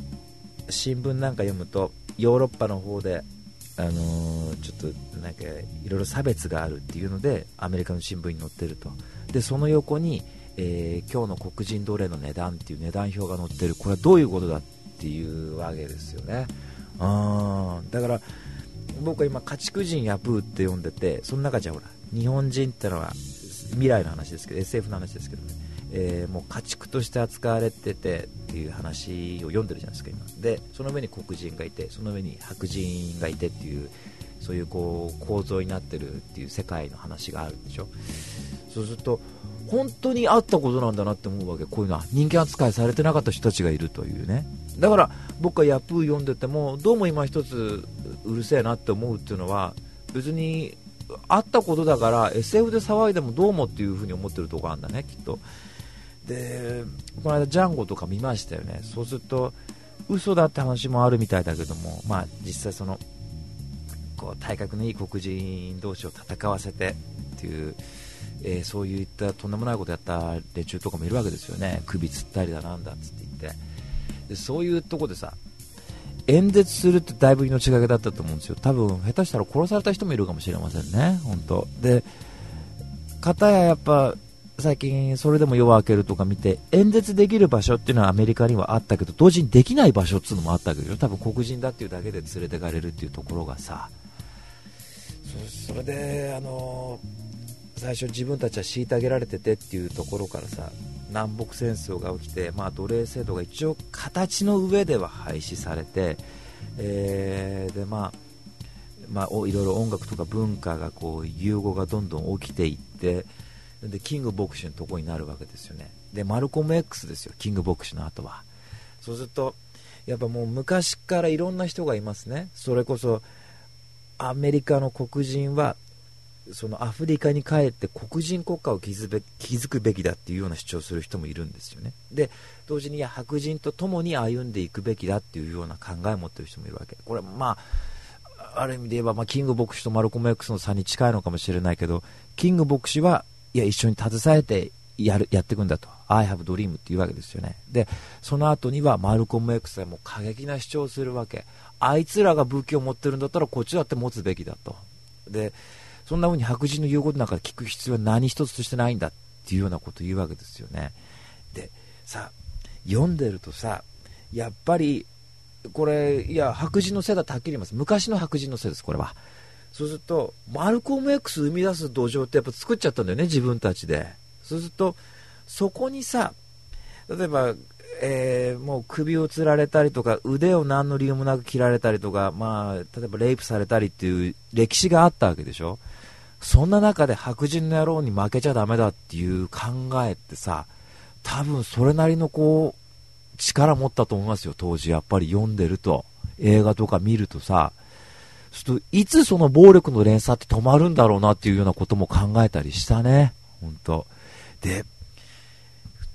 新聞なんか読むとヨーロッパの方であのー、ちょっとなんかいろいろ差別があるっていうのでアメリカの新聞に載ってると。でその横に、えー、今日の黒人奴隷の値段っていう値段表が載ってる。これはどういうことだっていうわけですよね。あだから僕は今家畜人ヤプーって読んでてその中じゃほら日本人ってのは未来の話ですけど SF の話ですけどね、えー、もう家畜として扱われててっていう話を読んでるじゃないですか今。でその上に黒人がいてその上に白人がいてっていうそういうこう構造になってるっていう世界の話があるでしょ。そうすると本当にあったことなんだなって思うわけこういうのは人間扱いされてなかった人たちがいるというね。だから僕はヤプー読んでてもどうも今一つうるせえなって思うっていうのは別にあったことだから SF で騒いでもどうもっていうふに思ってるとこあるんだねきっと。でこの間ジャンゴとか見ましたよね。そうすると嘘だって話もあるみたいだけどもまあ実際そのこう体格のいい黒人同士を戦わせてっていう、えー、そういったとんでもないことやった連中とかもいるわけですよね。首つったりだなんだっつって言って。でそういうとこでさ演説するってだいぶ命がけだったと思うんですよ。多分下手したら殺された人もいるかもしれませんね。本当。で片ややっぱ最近それでも夜明けるとか見て演説できる場所っていうのはアメリカにはあったけど同時にできない場所っていうのもあったけど多分黒人だっていうだけで連れてかれるっていうところがさそれであの最初自分たちは虐げられててっていうところからさ南北戦争が起きて、まあ、奴隷制度が一応形の上では廃止されて、えー、でまあまあ、いろいろ音楽とか文化がこう融合がどんどん起きていってでキング牧師のとこになるわけですよね。でマルコム X ですよキング牧師の後は。そうするとやっぱもう昔からいろんな人がいますね。それこそアメリカの黒人はそのアフリカに帰って黒人国家を築くべきだっていうような主張する人もいるんですよね。で同時に白人と共に歩んでいくべきだっていうような考えを持ってる人もいるわけ。これまあある意味で言えば、まあ、キング牧師とマルコム X の差に近いのかもしれないけどキング牧師はいや、一緒に携えてやるやっていくんだと。I have dream っていうわけですよね。で、その後にはマルコム X がもう過激な主張をするわけ。あいつらが武器を持ってるんだったらこっちだって持つべきだと。で、そんな風に白人の言うことなんか聞く必要は何一つとしてないんだっていうようなことを言うわけですよね。で、さ、読んでるとさ、やっぱり、これ、いや、白人のせいだってはっきり言います。昔の白人のせいです、これは。そうすると、マルコム X 生み出す土壌ってやっぱ作っちゃったんだよね、自分たちで。そうすると、そこにさ、例えば、えー、もう首をつられたりとか、腕を何の理由もなく切られたりとか、まあ、例えばレイプされたりっていう歴史があったわけでしょ。そんな中で白人の野郎に負けちゃだめだっていう考えってさ、多分それなりのこう、力持ったと思いますよ、当時。やっぱり読んでると。映画とか見るとさ、ちょっといつその暴力の連鎖って止まるんだろうなっていうようなことも考えたりしたね。本当で、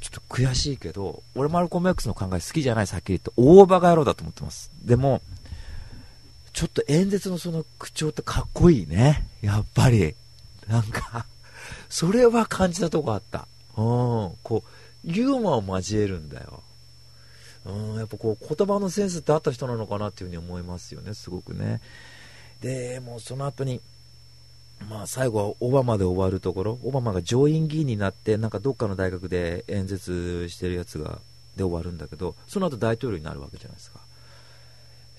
ちょっと悔しいけど、俺マルコム X の考え好きじゃないさっき言って、大バカ野郎だと思ってます。でも、ちょっと演説のその口調ってかっこいいね。やっぱり。なんかそれは感じたとこあった。うん。こう、ユーモアを交えるんだよ。うん、やっぱこう言葉のセンスってあった人なのかなっていうふうに思いますよね、すごくね。で、もうその後に、まあ最後はオバマで終わるところ、オバマが上院議員になって、なんかどっかの大学で演説してるやつが、で終わるんだけど、その後大統領になるわけじゃないですか。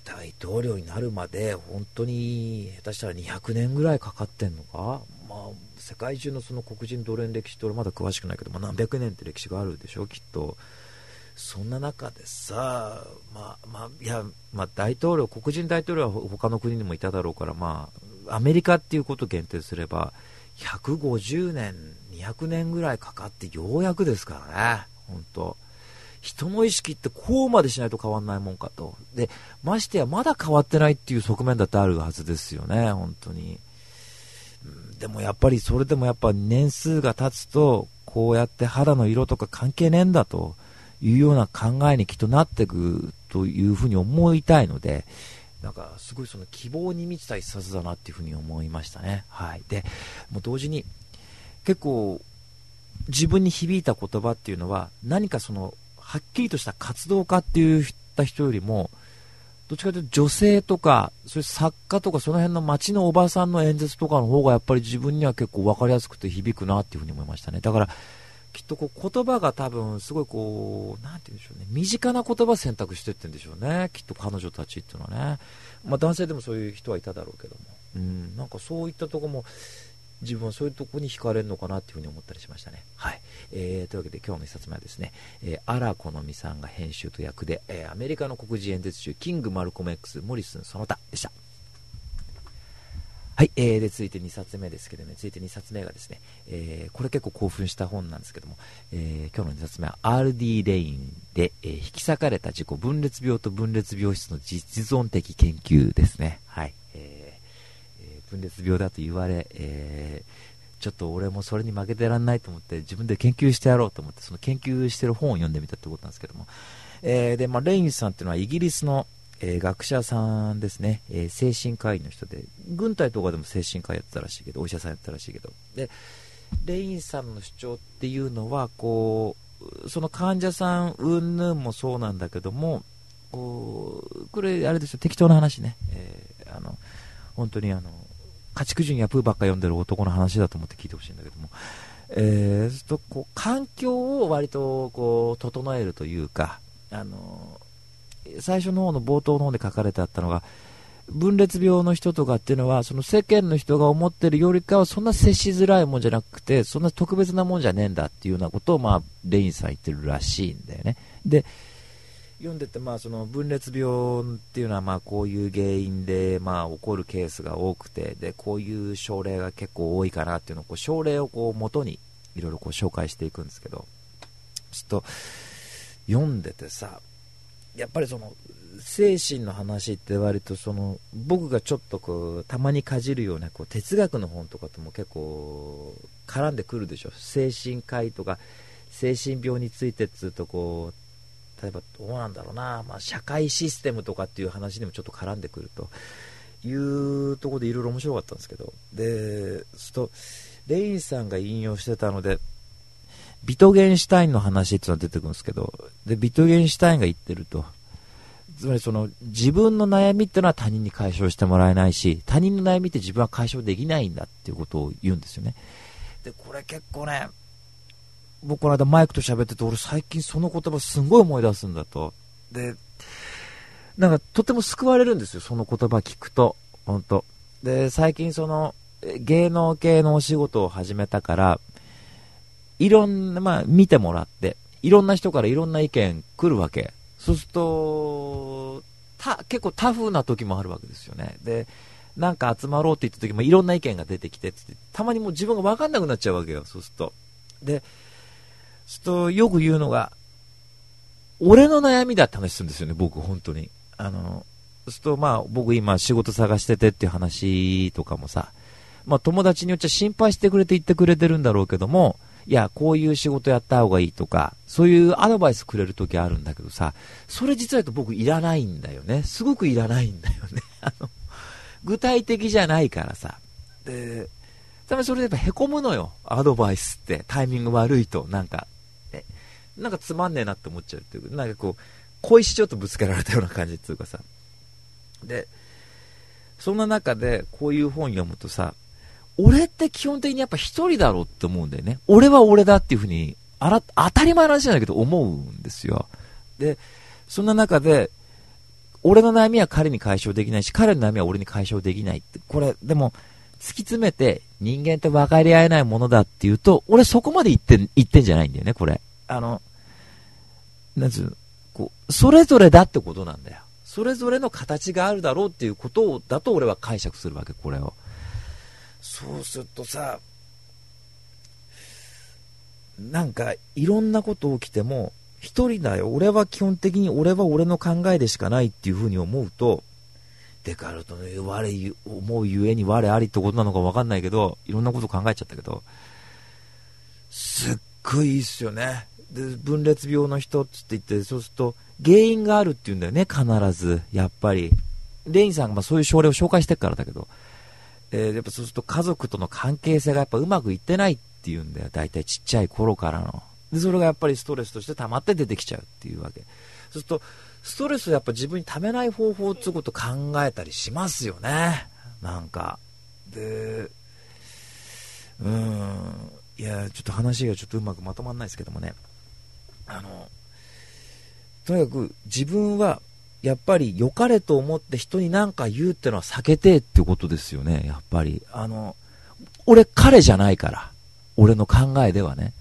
大統領になるまで本当に下手したら200年ぐらいかかってんのか、まあ、世界中のその黒人奴隷歴史って俺まだ詳しくないけど、まあ、何百年って歴史があるでしょきっと。そんな中でさ、まあまあ、いや、まあ、大統領黒人大統領は他の国にもいただろうから、まあ、アメリカっていうことを限定すれば150年200年ぐらいかかってようやくですからね本当人の意識ってこうまでしないと変わんないもんかと。で、ましてやまだ変わってないっていう側面だってあるはずですよね、本当に。でもやっぱりそれでもやっぱ年数が経つと、こうやって肌の色とか関係ねえんだというような考えにきっとなっていくというふうに思いたいので、なんかすごいその希望に満ちた一冊だなっていうふうに思いましたね。はい。で、もう同時に結構自分に響いた言葉っていうのは何かそのはっきりとした活動家って言った人よりも、どっちかというと女性とか、そういう作家とかその辺の街のおばさんの演説とかの方がやっぱり自分には結構分かりやすくて響くなっていうふうに思いましたね。だから、きっとこう言葉が多分すごいこう、なんて言うんでしょうね、身近な言葉選択してってんでしょうね。きっと彼女たちっていうのはね。まあ男性でもそういう人はいただろうけども。うん、なんかそういったとこも、自分はそういうとこに惹かれるのかなっていうふうに思ったりしましたね。はい。えー、というわけで今日の一冊目はですね、えー、荒木のみさんが編集と役で、えー、アメリカの黒人演説中、キング・マルコム X、モリスンその他でした。はい、えー、で続いて2冊目ですけどね、続いて2冊目がですね、えー、これ結構興奮した本なんですけども、えー、今日の2冊目は R.D. レインで、えー、引き裂かれた自己分裂病と分裂病質の実存的研究ですね。はい。えー分裂病だと言われ、えー、ちょっと俺もそれに負けてらんないと思って自分で研究してやろうと思ってその研究してる本を読んでみたってことなんですけども、えー、で、まあ、レインさんっていうのはイギリスの、えー、学者さんですね、え精神科医の人で軍隊とかでも精神科医やってたらしいけどお医者さんやったらしいけど。でレインさんの主張っていうのはこうその患者さん云々もそうなんだけどもこれあれですよ適当な話ね、えー、あの本当にあの家畜人やプーばっか読んでる男の話だと思って聞いてほしいんだけども、えー、とこう環境を割とこう整えるというか、あの最初の方の冒頭の方で書かれてあったのが、分裂病の人とかっていうのは、その世間の人が思ってるよりかは、そんな接しづらいもんじゃなくて、そんな特別なもんじゃねえんだっていうようなことを、まあ、レインさん言ってるらしいんだよね。で、読んでて、まあ、その分裂病っていうのはまあこういう原因でまあ起こるケースが多くてでこういう症例が結構多いかなっていうのをこう症例をこう元にいろいろ紹介していくんですけどちょっと読んでてさやっぱりその精神の話って割とその僕がちょっとこうたまにかじるようなこう哲学の本とかとも結構絡んでくるでしょ。精神科医とか精神病についてっつうとこう例えばどうなんだろうな、まあ、社会システムとかっていう話にもちょっと絡んでくると。いうところでいろいろ面白かったんですけど、で、すと、レインさんが引用してたので、ビトゲンシュタインの話っていうのが出てくるんですけど、で、ビトゲンシュタインが言ってると、つまりその自分の悩みっていうのは他人に解消してもらえないし、他人の悩みって自分は解消できないんだっていうことを言うんですよね。で、これ結構ね、僕この間マイクと喋ってて、俺最近その言葉すんごい思い出すんだと。で、なんかとても救われるんですよ、その言葉聞くと。本当で、最近その、芸能系のお仕事を始めたから、いろんな、まあ見てもらって、いろんな人からいろんな意見来るわけ。そうすると、た、結構タフな時もあるわけですよね。で、なんか集まろうって言った時もいろんな意見が出てきてって、たまにもう自分がわかんなくなっちゃうわけよ、そうすると。で、すと、よく言うのが、俺の悩みだって話するんですよね、僕、本当に。あの、すると、まあ、僕今仕事探しててっていう話とかもさ、まあ、友達によっちゃ心配してくれて言ってくれてるんだろうけども、いや、こういう仕事やった方がいいとか、そういうアドバイスくれるときあるんだけどさ、それ実は言うと僕いらないんだよね。すごくいらないんだよね。あの、具体的じゃないからさ。で、ためそれでやっぱ凹むのよ。アドバイスって。タイミング悪いと。なんか、え、なんかつまんねえなって思っちゃうっていうなんかこう、小石ちょっとぶつけられたような感じっていうかさ。で、そんな中でこういう本読むとさ、俺って基本的にやっぱ一人だろうって思うんだよね。俺は俺だっていうふうに、あら、当たり前の話じゃなんだけど思うんですよ。で、そんな中で、俺の悩みは彼に解消できないし、彼の悩みは俺に解消できないって、これ、でも、突き詰めて人間って分かり合えないものだっていうと、俺そこまで言って、言ってんじゃないんだよね、これ。あの、なんつうの、こう、それぞれだってことなんだよ。それぞれの形があるだろうっていうことをだと俺は解釈するわけ、これを。そうするとさ、なんかいろんなこと起きても、一人だよ、俺は基本的に俺は俺の考えでしかないっていうふうに思うと、デカルトの言う我思うゆえに我ありってことなのか分かんないけど、いろんなこと考えちゃったけど、すっごいいいっすよね。で、分裂病の人って言って、そうすると、原因があるって言うんだよね、必ず。やっぱり。レインさんがそういう症例を紹介してるからだけど、えー、やっぱそうすると家族との関係性がやっぱうまくいってないっていうんだよ、大体ちっちゃい頃からの。で、それがやっぱりストレスとして溜まって出てきちゃうっていうわけ。そうすると、ストレスをやっぱ自分に溜めない方法っていうこと考えたりしますよね。なんか。で、うーん、いや、ちょっと話がちょっとうまくまとまんないですけどもね。あの、とにかく自分はやっぱり良かれと思って人に何か言うってのは避けてってことですよね、やっぱり。あの、俺彼じゃないから。俺の考えではね。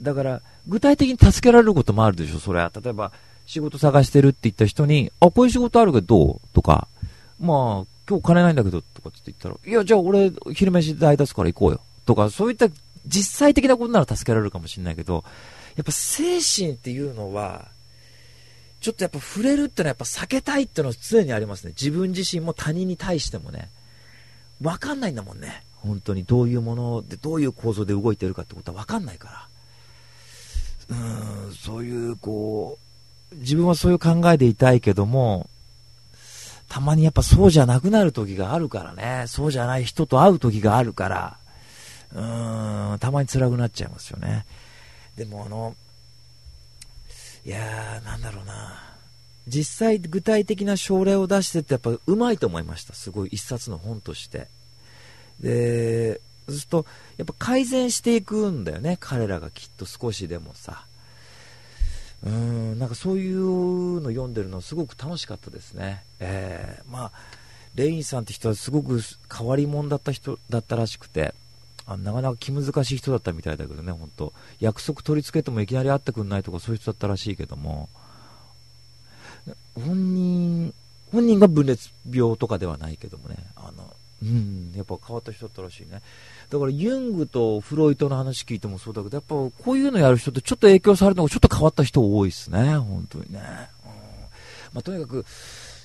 だから、具体的に助けられることもあるでしょ、それは。例えば、仕事探してるって言った人に、あ、こういう仕事あるけどどう？とか、まあ、今日金ないんだけど、とかって言ったら、いや、じゃあ俺、昼飯代出すから行こうよ。とか、そういった実際的なことなら助けられるかもしれないけど、やっぱ精神っていうのは、ちょっとやっぱ触れるってのはやっぱ避けたいってのは常にありますね。自分自身も他人に対してもね。わかんないんだもんね。本当にどういうもので、どういう構造で動いてるかってことはわかんないから。うーん、そういう、こう、自分はそういう考えでいたいけども、たまにやっぱそうじゃなくなる時があるからね。そうじゃない人と会う時があるから、うーん、たまに辛くなっちゃいますよね。でもあの、いやー、なんだろうな。実際具体的な症例を出してってやっぱうまいと思いました。すごい一冊の本として。で、そうすると、やっぱ改善していくんだよね。彼らがきっと少しでもさ。うん、なんかそういうの読んでるのすごく楽しかったですね。えー、まあ、レインさんって人はすごく変わり者だった人だったらしくて、あなかなか気難しい人だったみたいだけどね、本当約束取り付けてもいきなり会ってくんないとかそういう人だったらしいけども、本人、本人が分裂病とかではないけどもね、あの、うん、やっぱ変わった人だったらしいね。だからユングとフロイトの話聞いてもそうだけど、やっぱこういうのやる人ってちょっと影響されるのがちょっと変わった人多いですね、本当にね。うんまあ、とにかく、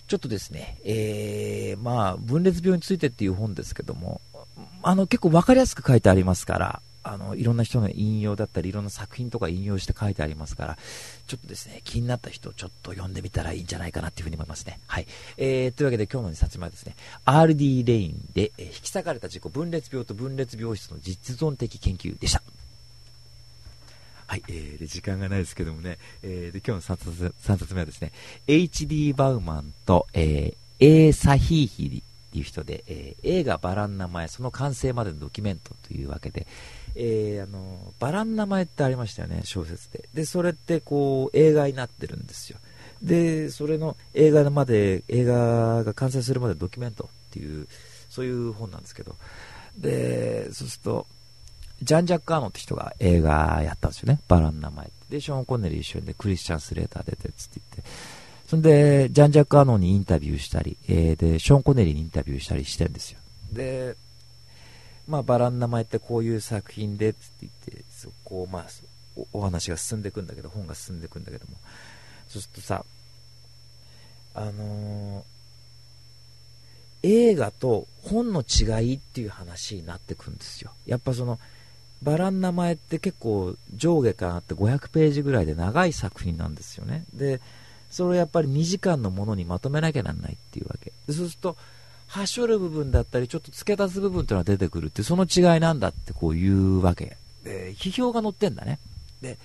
ちょっとですね、えー、まあ、分裂病についてっていう本ですけども、あの、結構分かりやすく書いてありますから、あの、いろんな人の引用だったり、いろんな作品とか引用して書いてありますから、ちょっとですね、気になった人、ちょっと読んでみたらいいんじゃないかなっていうふうに思いますね。はい。えー、というわけで今日の2冊目はですね、RD レインで、えー、引き裂かれた自己分裂病と分裂病質の実存的研究でした。はい、えー、で時間がないですけどもね、えー、で今日の3冊 ,3 冊目はですね、HD バウマンと、えー、A サヒーヒっていう人で、えー、映画バラン名前、その完成までのドキュメントというわけで、えー、あの、バラン名前ってありましたよね、小説で。で、それってこう、映画になってるんですよ。で、それの映画まで、映画が完成するまでドキュメントっていう、そういう本なんですけど、で、そうすると、ジャン・ジャック・アーノって人が映画やったんですよね、バラン名前で、ショーン・コネリー一緒でクリスチャン・スレーター出てつって言って、そんで、ジャン・ジャック・アノンにインタビューしたり、えー、で、ショーン・コネリーにインタビューしたりしてるんですよ。で、まあ、バラン名前ってこういう作品で、つって言って、そこまあお、お話が進んでいくんだけど、本が進んでいくんだけども、そうするとさ、あのー、映画と本の違いっていう話になってくんですよ。やっぱその、バラン名前って結構上下感あって500ページぐらいで長い作品なんですよね。で、それをやっぱり2時間のものにまとめなきゃなんないっていうわけ。でそうすると、はしょる部分だったり、ちょっと付け足す部分っていうのが出てくるって、その違いなんだってこう言うわけ。で、批評が載ってんだね。で、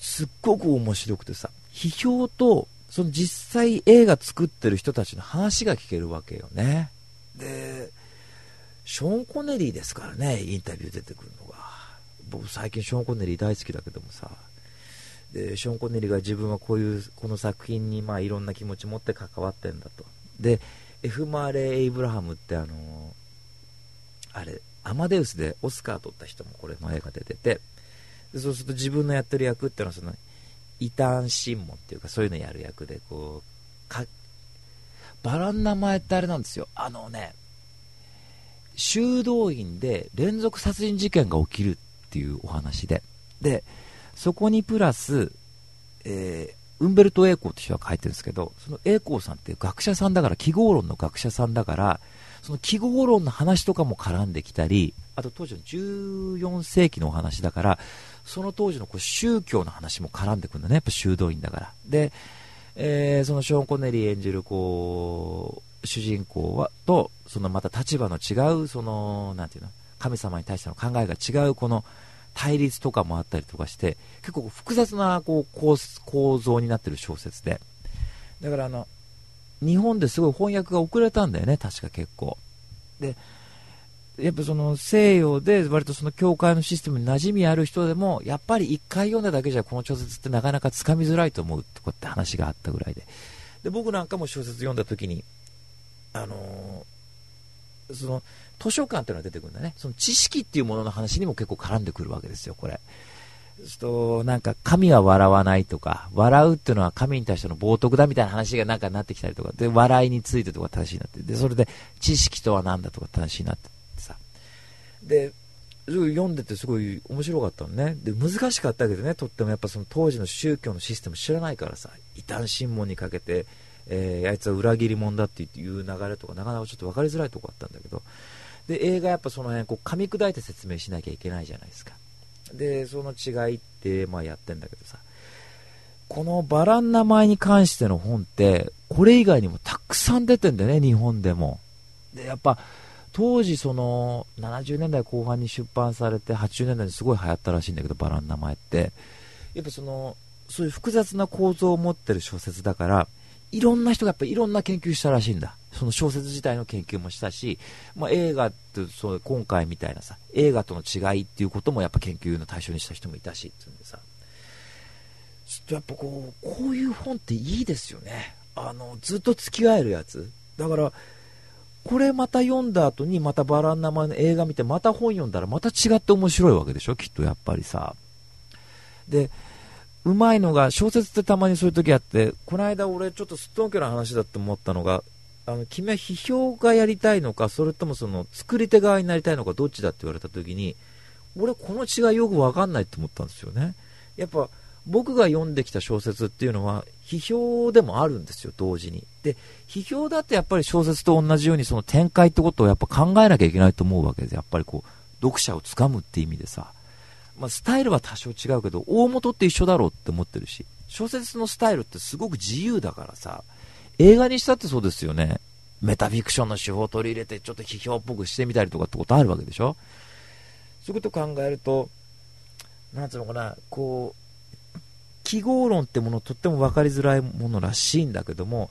すっごく面白くてさ、批評と、その実際映画作ってる人たちの話が聞けるわけよね。で、ショーン・コネリーですからね、インタビュー出てくるのが。僕最近ショーン・コネリー大好きだけどもさ、で、ショーン・コネリーが自分はこういう、この作品にまあいろんな気持ち持って関わってんだと。で、F マーレイ・エイブラハムってあのあれ、アマデウスでオスカー取った人もこれの映画出てて、でそうすると自分のやってる役っていうのはその、異端審問っていうかそういうのやる役で、こう、か、バラン名前ってあれなんですよ。あのね、修道院で連続殺人事件が起きるっていうお話で、で、そこにプラス、えー、ウンベルト・エーコーって人が書いてるんですけど、そのエーコーさんって学者さんだから、記号論の学者さんだから、その記号論の話とかも絡んできたり、あと当時の14世紀のお話だから、その当時のこう宗教の話も絡んでくるんだね、やっぱ修道院だから。で、えー、そのショーン・コネリー演じるこう主人公はとそのまた立場の違うそのなんていうの神様に対しての考えが違うこの対立とかもあったりとかして結構複雑なこう構造になってる小説で。だからあの日本ですごい翻訳が遅れたんだよね確か結構。でやっぱその西洋で割とその教会のシステムに馴染みある人でもやっぱり1回読んだだけじゃこの小説ってなかなかつかみづらいと思うとかって話があったぐらいで。で僕なんかも小説読んだ時にあのー、その図書館っていうのが出てくるんだね。その知識っていうものの話にも結構絡んでくるわけですよこれ。となんか神は笑わないとか笑うっていうのは神に対しての冒涜だみたいな話がなんかなってきたりとかで笑いについてとか正しいなって。でそれで知識とは何だとか正しいなってさ。で、読んでてすごい面白かったのね。で、難しかったけどね、とってもやっぱその当時の宗教のシステム知らないからさ、異端審問にかけて、えー、あいつは裏切り者だっていう流れとか、なかなかちょっと分かりづらいとこあったんだけど、で、映画やっぱその辺、こう、噛み砕いて説明しなきゃいけないじゃないですか。で、その違いって、まあやってんだけどさ、このバラン名前に関しての本って、これ以外にもたくさん出てんだよね、日本でも。で、やっぱ、当時その70年代後半に出版されて80年代にすごい流行ったらしいんだけどバラの名前ってやっぱそのそういう複雑な構造を持ってる小説だからいろんな人がやっぱいろんな研究したらしいんだ。その小説自体の研究もしたし、まあ、映画ってそう今回みたいなさ映画との違いっていうこともやっぱ研究の対象にした人もいたしっていうんでさ。ちょっとやっぱこうこういう本っていいですよね。あのずっと付き合えるやつ。だからこれまた読んだ後にまたバラン名前の映画見てまた本読んだらまた違って面白いわけでしょ？きっとやっぱりさ。でうまいのが小説ってたまにそういう時あってこの間俺ちょっとすっとんきょな話だと思ったのがあの君は批評がやりたいのかそれともその作り手側になりたいのかどっちだって言われた時に俺この違いよく分かんないって思ったんですよねやっぱ僕が読んできた小説っていうのは批評でもあるんですよ、同時に。で、批評だってやっぱり小説と同じようにその展開ってことをやっぱ考えなきゃいけないと思うわけでやっぱりこう、読者をつかむって意味でさ。まあ、スタイルは多少違うけど、大元って一緒だろうって思ってるし、小説のスタイルってすごく自由だからさ、映画にしたってそうですよね。メタフィクションの手法を取り入れてちょっと批評っぽくしてみたりとかってことあるわけでしょそういうこと考えると、なんつうのかな、こう、記号論ってものとっても分かりづらいものらしいんだけども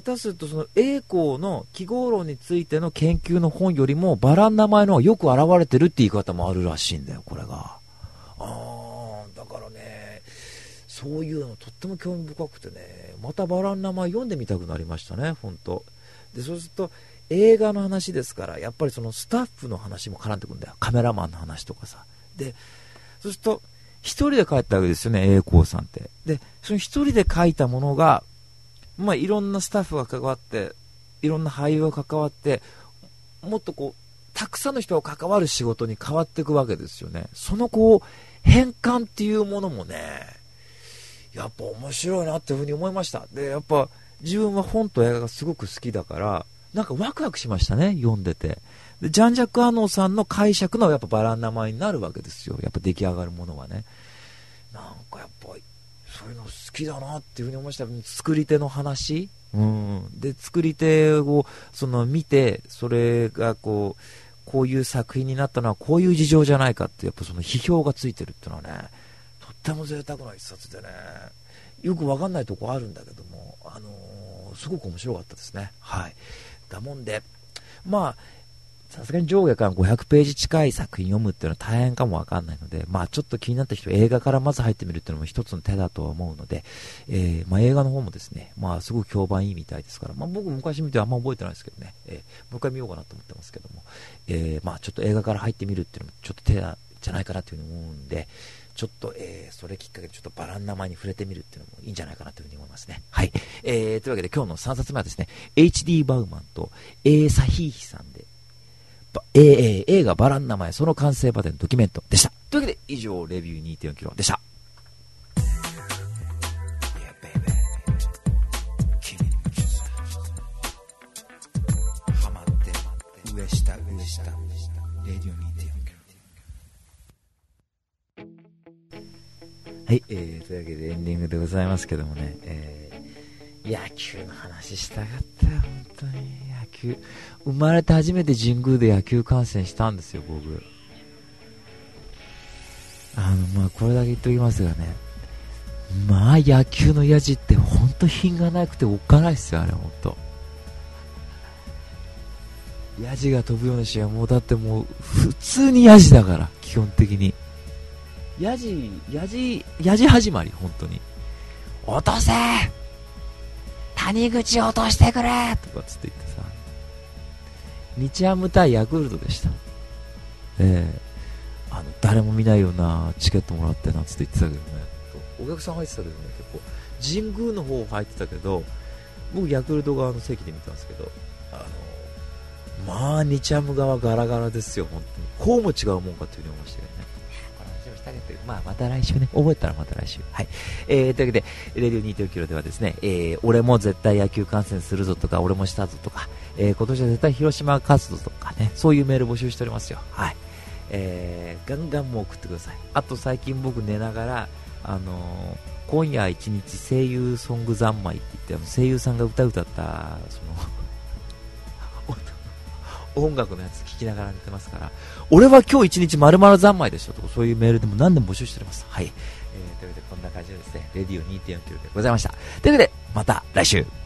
下手するとその栄光の記号論についての研究の本よりもバラン名前の方がよく現れてるって言い方もあるらしいんだよこれが。あだからねそういうのとっても興味深くてねまたバラン名前読んでみたくなりましたね本当でそうすると映画の話ですからやっぱりそのスタッフの話も絡んでくるんだよ。カメラマンの話とかさ。でそうすると一人で書いたわけですよね、栄光さんって。で、その一人で書いたものが、まあ、いろんなスタッフが関わって、いろんな俳優が関わって、もっとこう、たくさんの人が関わる仕事に変わっていくわけですよね。そのこう、変換っていうものもね、やっぱ面白いなっていうふうに思いました。で、やっぱ自分は本と映画がすごく好きだから、なんかワクワクしましたね、読んでて。で、ジャンジャック・アノーさんの解釈のやっぱバラン名前になるわけですよ。やっぱ出来上がるものはね。なんかやっぱ、そういうのきだなっていうふうに思いました。作り手の話？うん。で、作り手を、その見て、それがこう、こういう作品になったのはこういう事情じゃないかって、やっぱその批評がついてるっていうのはね、とっても贅沢な一冊でね、よくわかんないとこあるんだけども、あのー、すごく面白かったですね。はい。だもんで、まあ、さすがに上下から500ページ近い作品読むっていうのは大変かもわかんないので、まあちょっと気になった人映画からまず入ってみるっていうのも一つの手だとは思うので、えー、まあ映画の方もですね、まあすごく評判いいみたいですから、まあ僕昔見てあんま覚えてないですけどね、えー、もう一回見ようかなと思ってますけども、えー、まあちょっと映画から入ってみるっていうのもちょっと手じゃないかなというふうに思うんで、ちょっと、えー、それきっかけでちょっとバラン名前に触れてみるっていうのもいいんじゃないかなというふに思いますね。はい。えー、というわけで今日の3冊目はですね、HD バウマンと A サヒーヒさんで、えー、映画バラン名前その完成場でのドキュメントでした。というわけで以上レビュー2.4キロでした。はい、えー、というわけでエンディングでございますけどもね、えー、野球の話したかったよ、本当に。球。生まれて初めて神宮で野球観戦したんですよ、僕。あの、まあ、これだけ言っておきますがね、まあ、野球のやじって本当品がなくておっかないっすよ、あれ、本当。ヤジが飛ぶような試合もうだってもう普通にヤジだから基本的にやじ、やじ、やじ始まり、本当に。落とせ谷口落としてくれとかつって言って、日ハム対ヤクルトでした。えー、あの、誰も見ないようなチケットもらってなんつって言ってたけどね。お客さん入ってたけどね、結構。神宮の方入ってたけど、僕ヤクルト側の席で見たんですけど、あの、まあ、日ハム側ガラガラですよ、本当に。こうも違うもんかというふうに思いましたけどね。下げて、まあ、また来週ね、覚えたらまた来週。はい。えー、というわけで、レディオ2 4キロではですね、えー、俺も絶対野球観戦するぞとか、俺もしたぞとか、えー、今年は絶対広島活動とかね、そういうメール募集しておりますよ。はい。えー、ガンガンも送ってください。あと最近僕寝ながら、あのー、今夜一日声優ソング三昧って言って、あの声優さんが歌歌った、その音楽のやつ聞きながら寝てますから、俺は今日一日丸々三昧でしたとか、そういうメールでも何でも募集しております。はい。えー、というわけでこんな感じでですね、レディオ2.4キロでございました。というわけで、また来週。